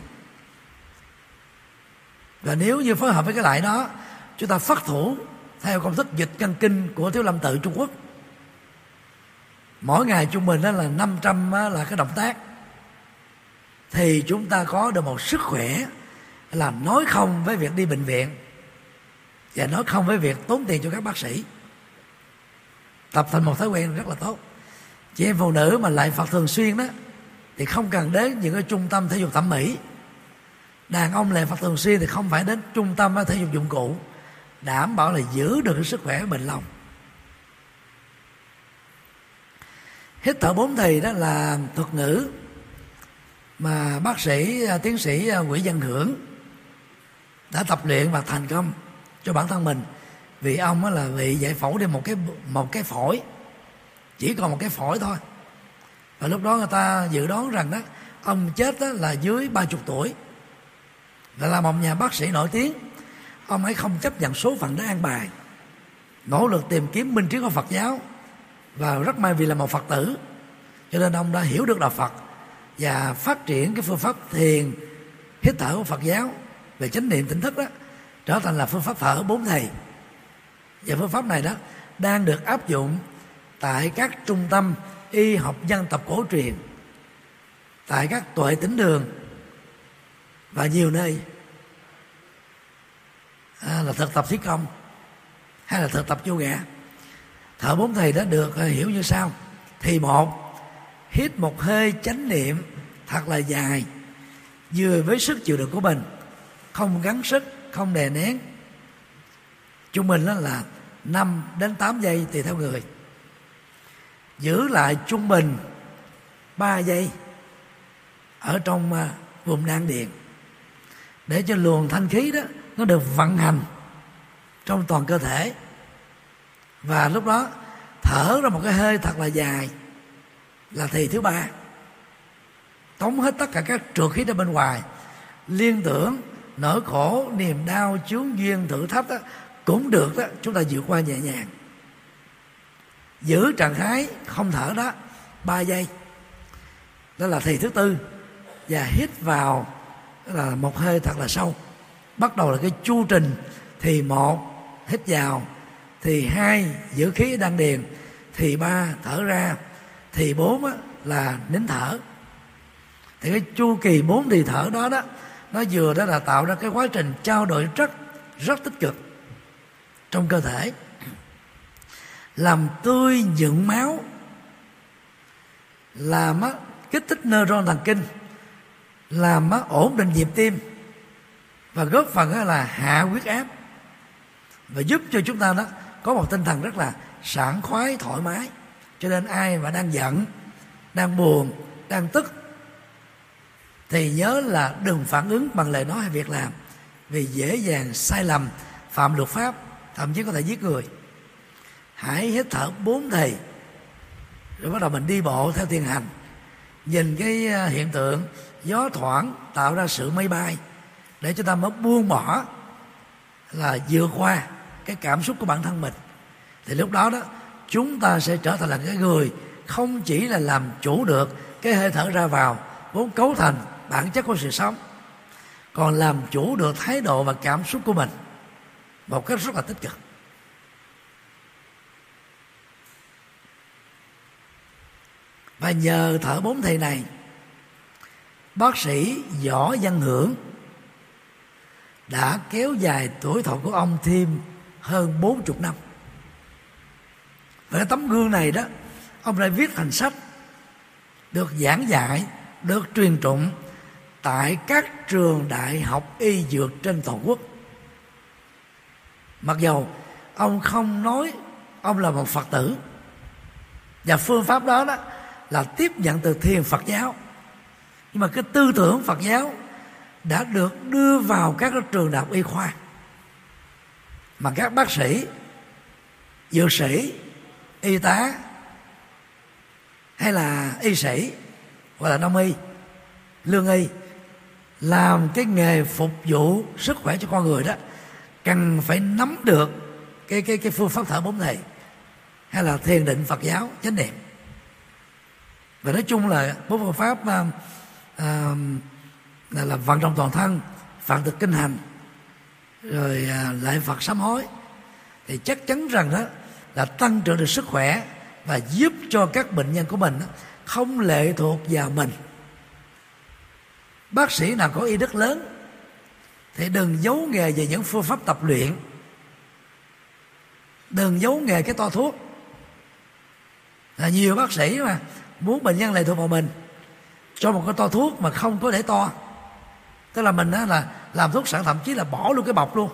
Và nếu như phối hợp với cái lại đó, chúng ta phát thủ theo công thức dịch căn kinh của thiếu lâm tự trung quốc. Mỗi ngày trung bình đó là 500 là cái động tác. Thì chúng ta có được một sức khỏe là nói không với việc đi bệnh viện và nói không với việc tốn tiền cho các bác sĩ. Tập thành một thói quen rất là tốt chị em phụ nữ mà lại phật thường xuyên đó, thì không cần đến những cái trung tâm thể dục thẩm mỹ. Đàn ông lại phật thường xuyên thì không phải đến trung tâm thể dục dụng cụ, đảm bảo là giữ được cái sức khỏe bình lòng. Hít thở bốn thì đó là thuật ngữ mà bác sĩ à, tiến sĩ à, Nguyễn Văn Hưởng đã tập luyện và thành công cho bản thân mình. Vì ông là bị giải phẫu đi một cái một cái phổi chỉ còn một cái phổi thôi. Và lúc đó người ta dự đoán rằng đó ông chết đó là dưới ba chục tuổi. Và là một nhà bác sĩ nổi tiếng. Ông ấy không chấp nhận số phận đã an bài. Nỗ lực tìm kiếm minh triết của Phật giáo. Và rất may vì là một phật tử, cho nên ông đã hiểu được đạo phật và phát triển cái phương pháp thiền, hít thở của phật giáo về chánh niệm tỉnh thức đó, trở thành là phương pháp thở bốn thầy và phương pháp này đó đang được áp dụng tại các trung tâm y học dân tộc cổ truyền tại các tuệ tỉnh đường và nhiều nơi. À, là thực tập thiết công hay là thực tập yoga thở bốn thầy đã được à, hiểu như sau. Thì một hít một hơi chánh niệm thật là dài vừa với sức chịu đựng của mình không gắng sức không đè nén. Trung bình đó là 5 đến 8 giây tùy theo người giữ lại trung bình 3 giây ở trong à, vùng đan điện. Để cho luồng thanh khí đó nó được vận hành trong toàn cơ thể. Và lúc đó thở ra một cái hơi thật là dài là thì thứ ba. Tống hết tất cả các trượt khí ra bên ngoài. Liên tưởng nỗi khổ niềm đau chướng duyên thử thách đó, cũng được đó chúng ta vượt qua nhẹ nhàng giữ trạng thái không thở đó, ba giây. Đó là thì thứ tư. Và hít vào là một hơi thật là sâu. Bắt đầu là cái chu trình, thì một, hít vào, thì hai, giữ khí đan điền, thì ba, thở ra, thì bốn là nín thở. Thì cái chu kỳ bốn thì thở đó đó, nó vừa đó là tạo ra cái quá trình trao đổi rất rất tích cực trong cơ thể làm tươi nhuận máu. Làm á, kích thích neuron thần kinh. Làm á, ổn định nhịp tim. Và góp phần á, là hạ huyết áp. Và giúp cho chúng ta đó có một tinh thần rất là sảng khoái thoải mái. Cho nên ai mà đang giận đang buồn đang tức thì nhớ là đừng phản ứng bằng lời nói hay việc làm. Vì dễ dàng sai lầm phạm luật pháp thậm chí có thể giết người hãy hít thở bốn thì rồi bắt đầu mình đi bộ theo thiền hành. Nhìn cái à, hiện tượng, gió thoảng tạo ra sự mây bay, để chúng ta mới buông bỏ là vượt qua cái cảm xúc của bản thân mình. Thì lúc đó đó, chúng ta sẽ trở thành là cái người không chỉ là làm chủ được cái hơi thở ra vào, vốn cấu thành bản chất của sự sống, còn làm chủ được thái độ và cảm xúc của mình một cách rất là tích cực. Và nhờ thở bốn thầy này, bác sĩ võ văn hưởng đã kéo dài tuổi thọ của ông thêm hơn bốn chục năm. Và cái tấm gương này đó, ông lại viết thành sách được giảng dạy, được truyền tụng tại các trường đại học y dược trên toàn quốc. Mặc dầu ông không nói ông là một phật tử, và phương pháp đó đó là tiếp nhận từ thiền phật giáo. Nhưng mà cái tư tưởng phật giáo đã được đưa vào các trường đại học y khoa. Mà các bác sĩ, dược sĩ, y tá, hay là y sĩ, hoặc là đông y, lương y, làm cái nghề phục vụ sức khỏe cho con người đó, cần phải nắm được cái cái cái phương pháp thở bốn này, hay là thiền định Phật giáo chánh niệm và nói chung là bốn phương pháp à, à, là, là vận động toàn thân phạn thực kinh hành rồi à, lại Phật sám hối. Thì chắc chắn rằng đó là tăng trưởng được sức khỏe và giúp cho các bệnh nhân của mình không lệ thuộc vào mình. Bác sĩ nào có y đức lớn thì đừng giấu nghề về những phương pháp tập luyện. Đừng giấu nghề cái to thuốc. Là nhiều bác sĩ mà muốn bệnh nhân lệ thuộc vào mình. Cho một cái to thuốc mà không có để to. Tức là mình đó là làm thuốc sẵn thậm chí là bỏ luôn cái bọc luôn.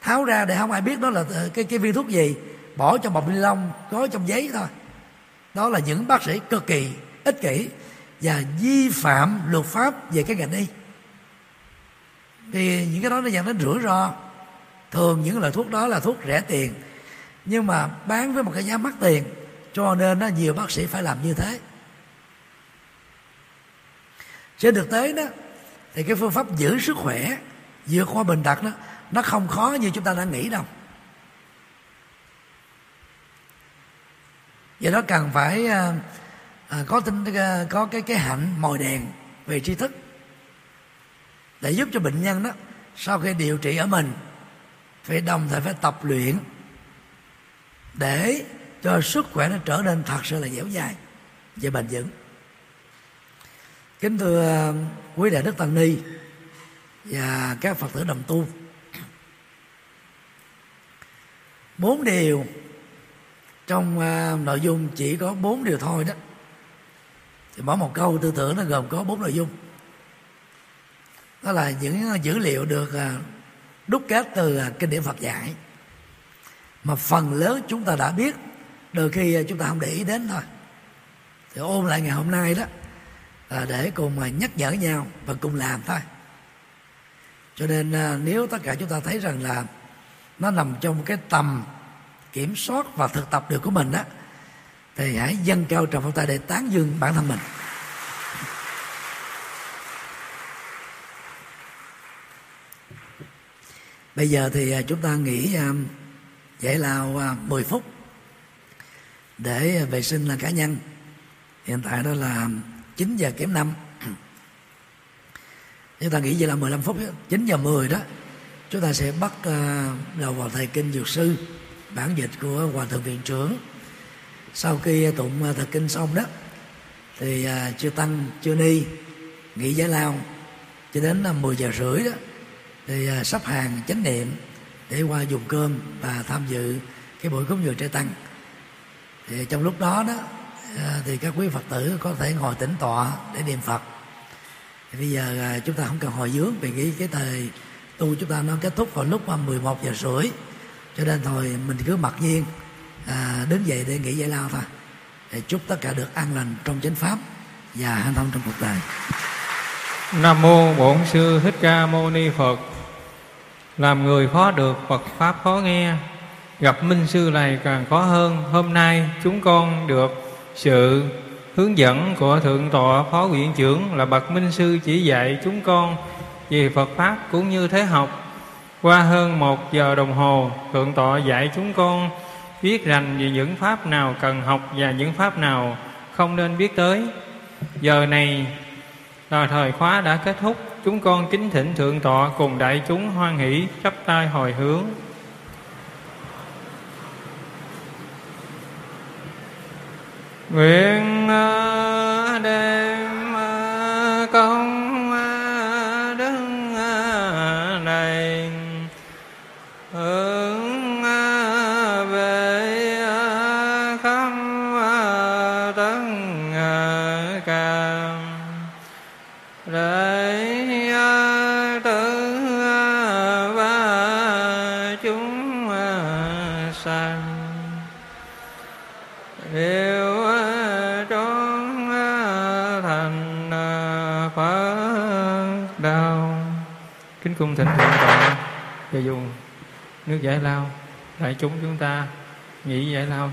Tháo ra để không ai biết đó là ờ, cái cái viên thuốc gì. Bỏ trong bọc ni lông, gói trong giấy thôi. Đó là những bác sĩ cực kỳ, ích kỷ và vi phạm luật pháp về cái ngành y. Thì những cái đó nó dẫn đến rủi ro. Thường những loại thuốc đó là thuốc rẻ tiền. Nhưng mà bán với một cái giá mắc tiền cho nên nó nhiều bác sĩ phải làm như thế. Trên thực tế đó thì cái phương pháp giữ sức khỏe vượt qua bệnh đặc đó nó không khó như chúng ta đã nghĩ đâu. Do đó cần phải à, à, có tinh à, có cái cái hạnh mồi đèn về tri thức để giúp cho bệnh nhân đó sau khi điều trị ở mình phải đồng thời phải tập luyện để cho sức khỏe nó trở nên thật sự là dẻo dai và bền vững. Kính thưa ờ, quý đại đức tăng ni và các phật tử đồng tu. Bốn điều trong uh, nội dung chỉ có bốn điều thôi đó. Thì mỗi một câu tư tưởng nó gồm có bốn nội dung. Đó là những dữ liệu được uh, đúc kết từ uh, kinh điển Phật dạy mà phần lớn chúng ta đã biết đôi khi ờ, chúng ta không để ý đến thôi. Thì ôn lại ngày hôm nay đó, là để cùng mà nhắc nhở nhau và cùng làm thôi. Cho nên ờ, nếu tất cả chúng ta thấy rằng là nó nằm trong cái tầm kiểm soát và thực tập được của mình á, thì hãy dâng cao trầm phong tay để tán dương bản thân mình. Bây giờ thì chúng ta nghỉ giải lao 10 phút để à, vệ sinh là cá nhân. Hiện tại đó là 9 giờ kém 5 chúng ta nghĩ vậy là 15 phút 9 giờ 10 đó chúng ta sẽ bắt à, đầu vào thầy kinh dược sư bản dịch của hòa thượng viện trưởng. Sau khi tụng à, thật kinh xong đó thì à, chưa tăng chưa ni nghỉ giải lao cho đến 10 giờ rưỡi đó thì sắp hàng chánh niệm để qua dùng cơm và tham dự cái buổi cúng dường trai tăng thì trong lúc đó đó à, thì các quý phật tử có thể ngồi tĩnh tọa để niệm phật. Thì bây giờ à, chúng ta không cần hồi dướng vì cái cái thời tu chúng ta nó kết thúc vào lúc 11 giờ rưỡi. Cho nên thôi mình cứ mặc nhiên à, đứng dậy để nghỉ giải lao thôi. Để chúc tất cả được an lành trong chánh pháp và hạnh thông trong cuộc đời. Nam mô bổn sư thích ca mâu ni phật. Làm người khó được phật pháp khó nghe gặp minh sư này càng khó hơn. Hôm nay chúng con được sự hướng dẫn của thượng tọa phó viện trưởng là bậc minh sư chỉ dạy chúng con về phật pháp cũng như thế học. Qua hơn một giờ đồng hồ, thượng tọa dạy chúng con biết rành về những pháp nào cần học và những pháp nào không nên biết tới. Giờ này là thời khóa đã kết thúc. Chúng con kính thỉnh thượng tọa cùng đại chúng hoan hỷ, chắp tay hồi hướng. Nguyện à, đem à, công kính cung thỉnh thượng tọa và dùng nước giải lao. Đại chúng chúng ta nghỉ giải lao.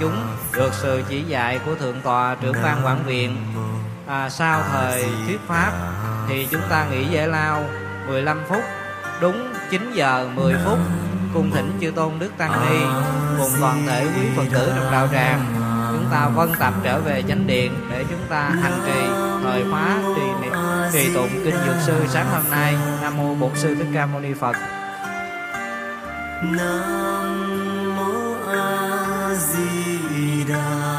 Chúng được sự chỉ dạy của thượng tọa trưởng ban quản viện. À, sau thời thuyết pháp thì chúng ta nghỉ giải lao 15 phút. Đúng 9 giờ 10 phút cùng thỉnh chư tôn đức tăng ni cùng toàn thể quý phật tử trong đạo tràng. Chúng ta vân tập trở về chánh điện để chúng ta hành trì thời khóa trì trì tụng kinh dược sư sáng hôm nay. Nam mô bổn sư thích ca mâu ni phật. Nam freedom.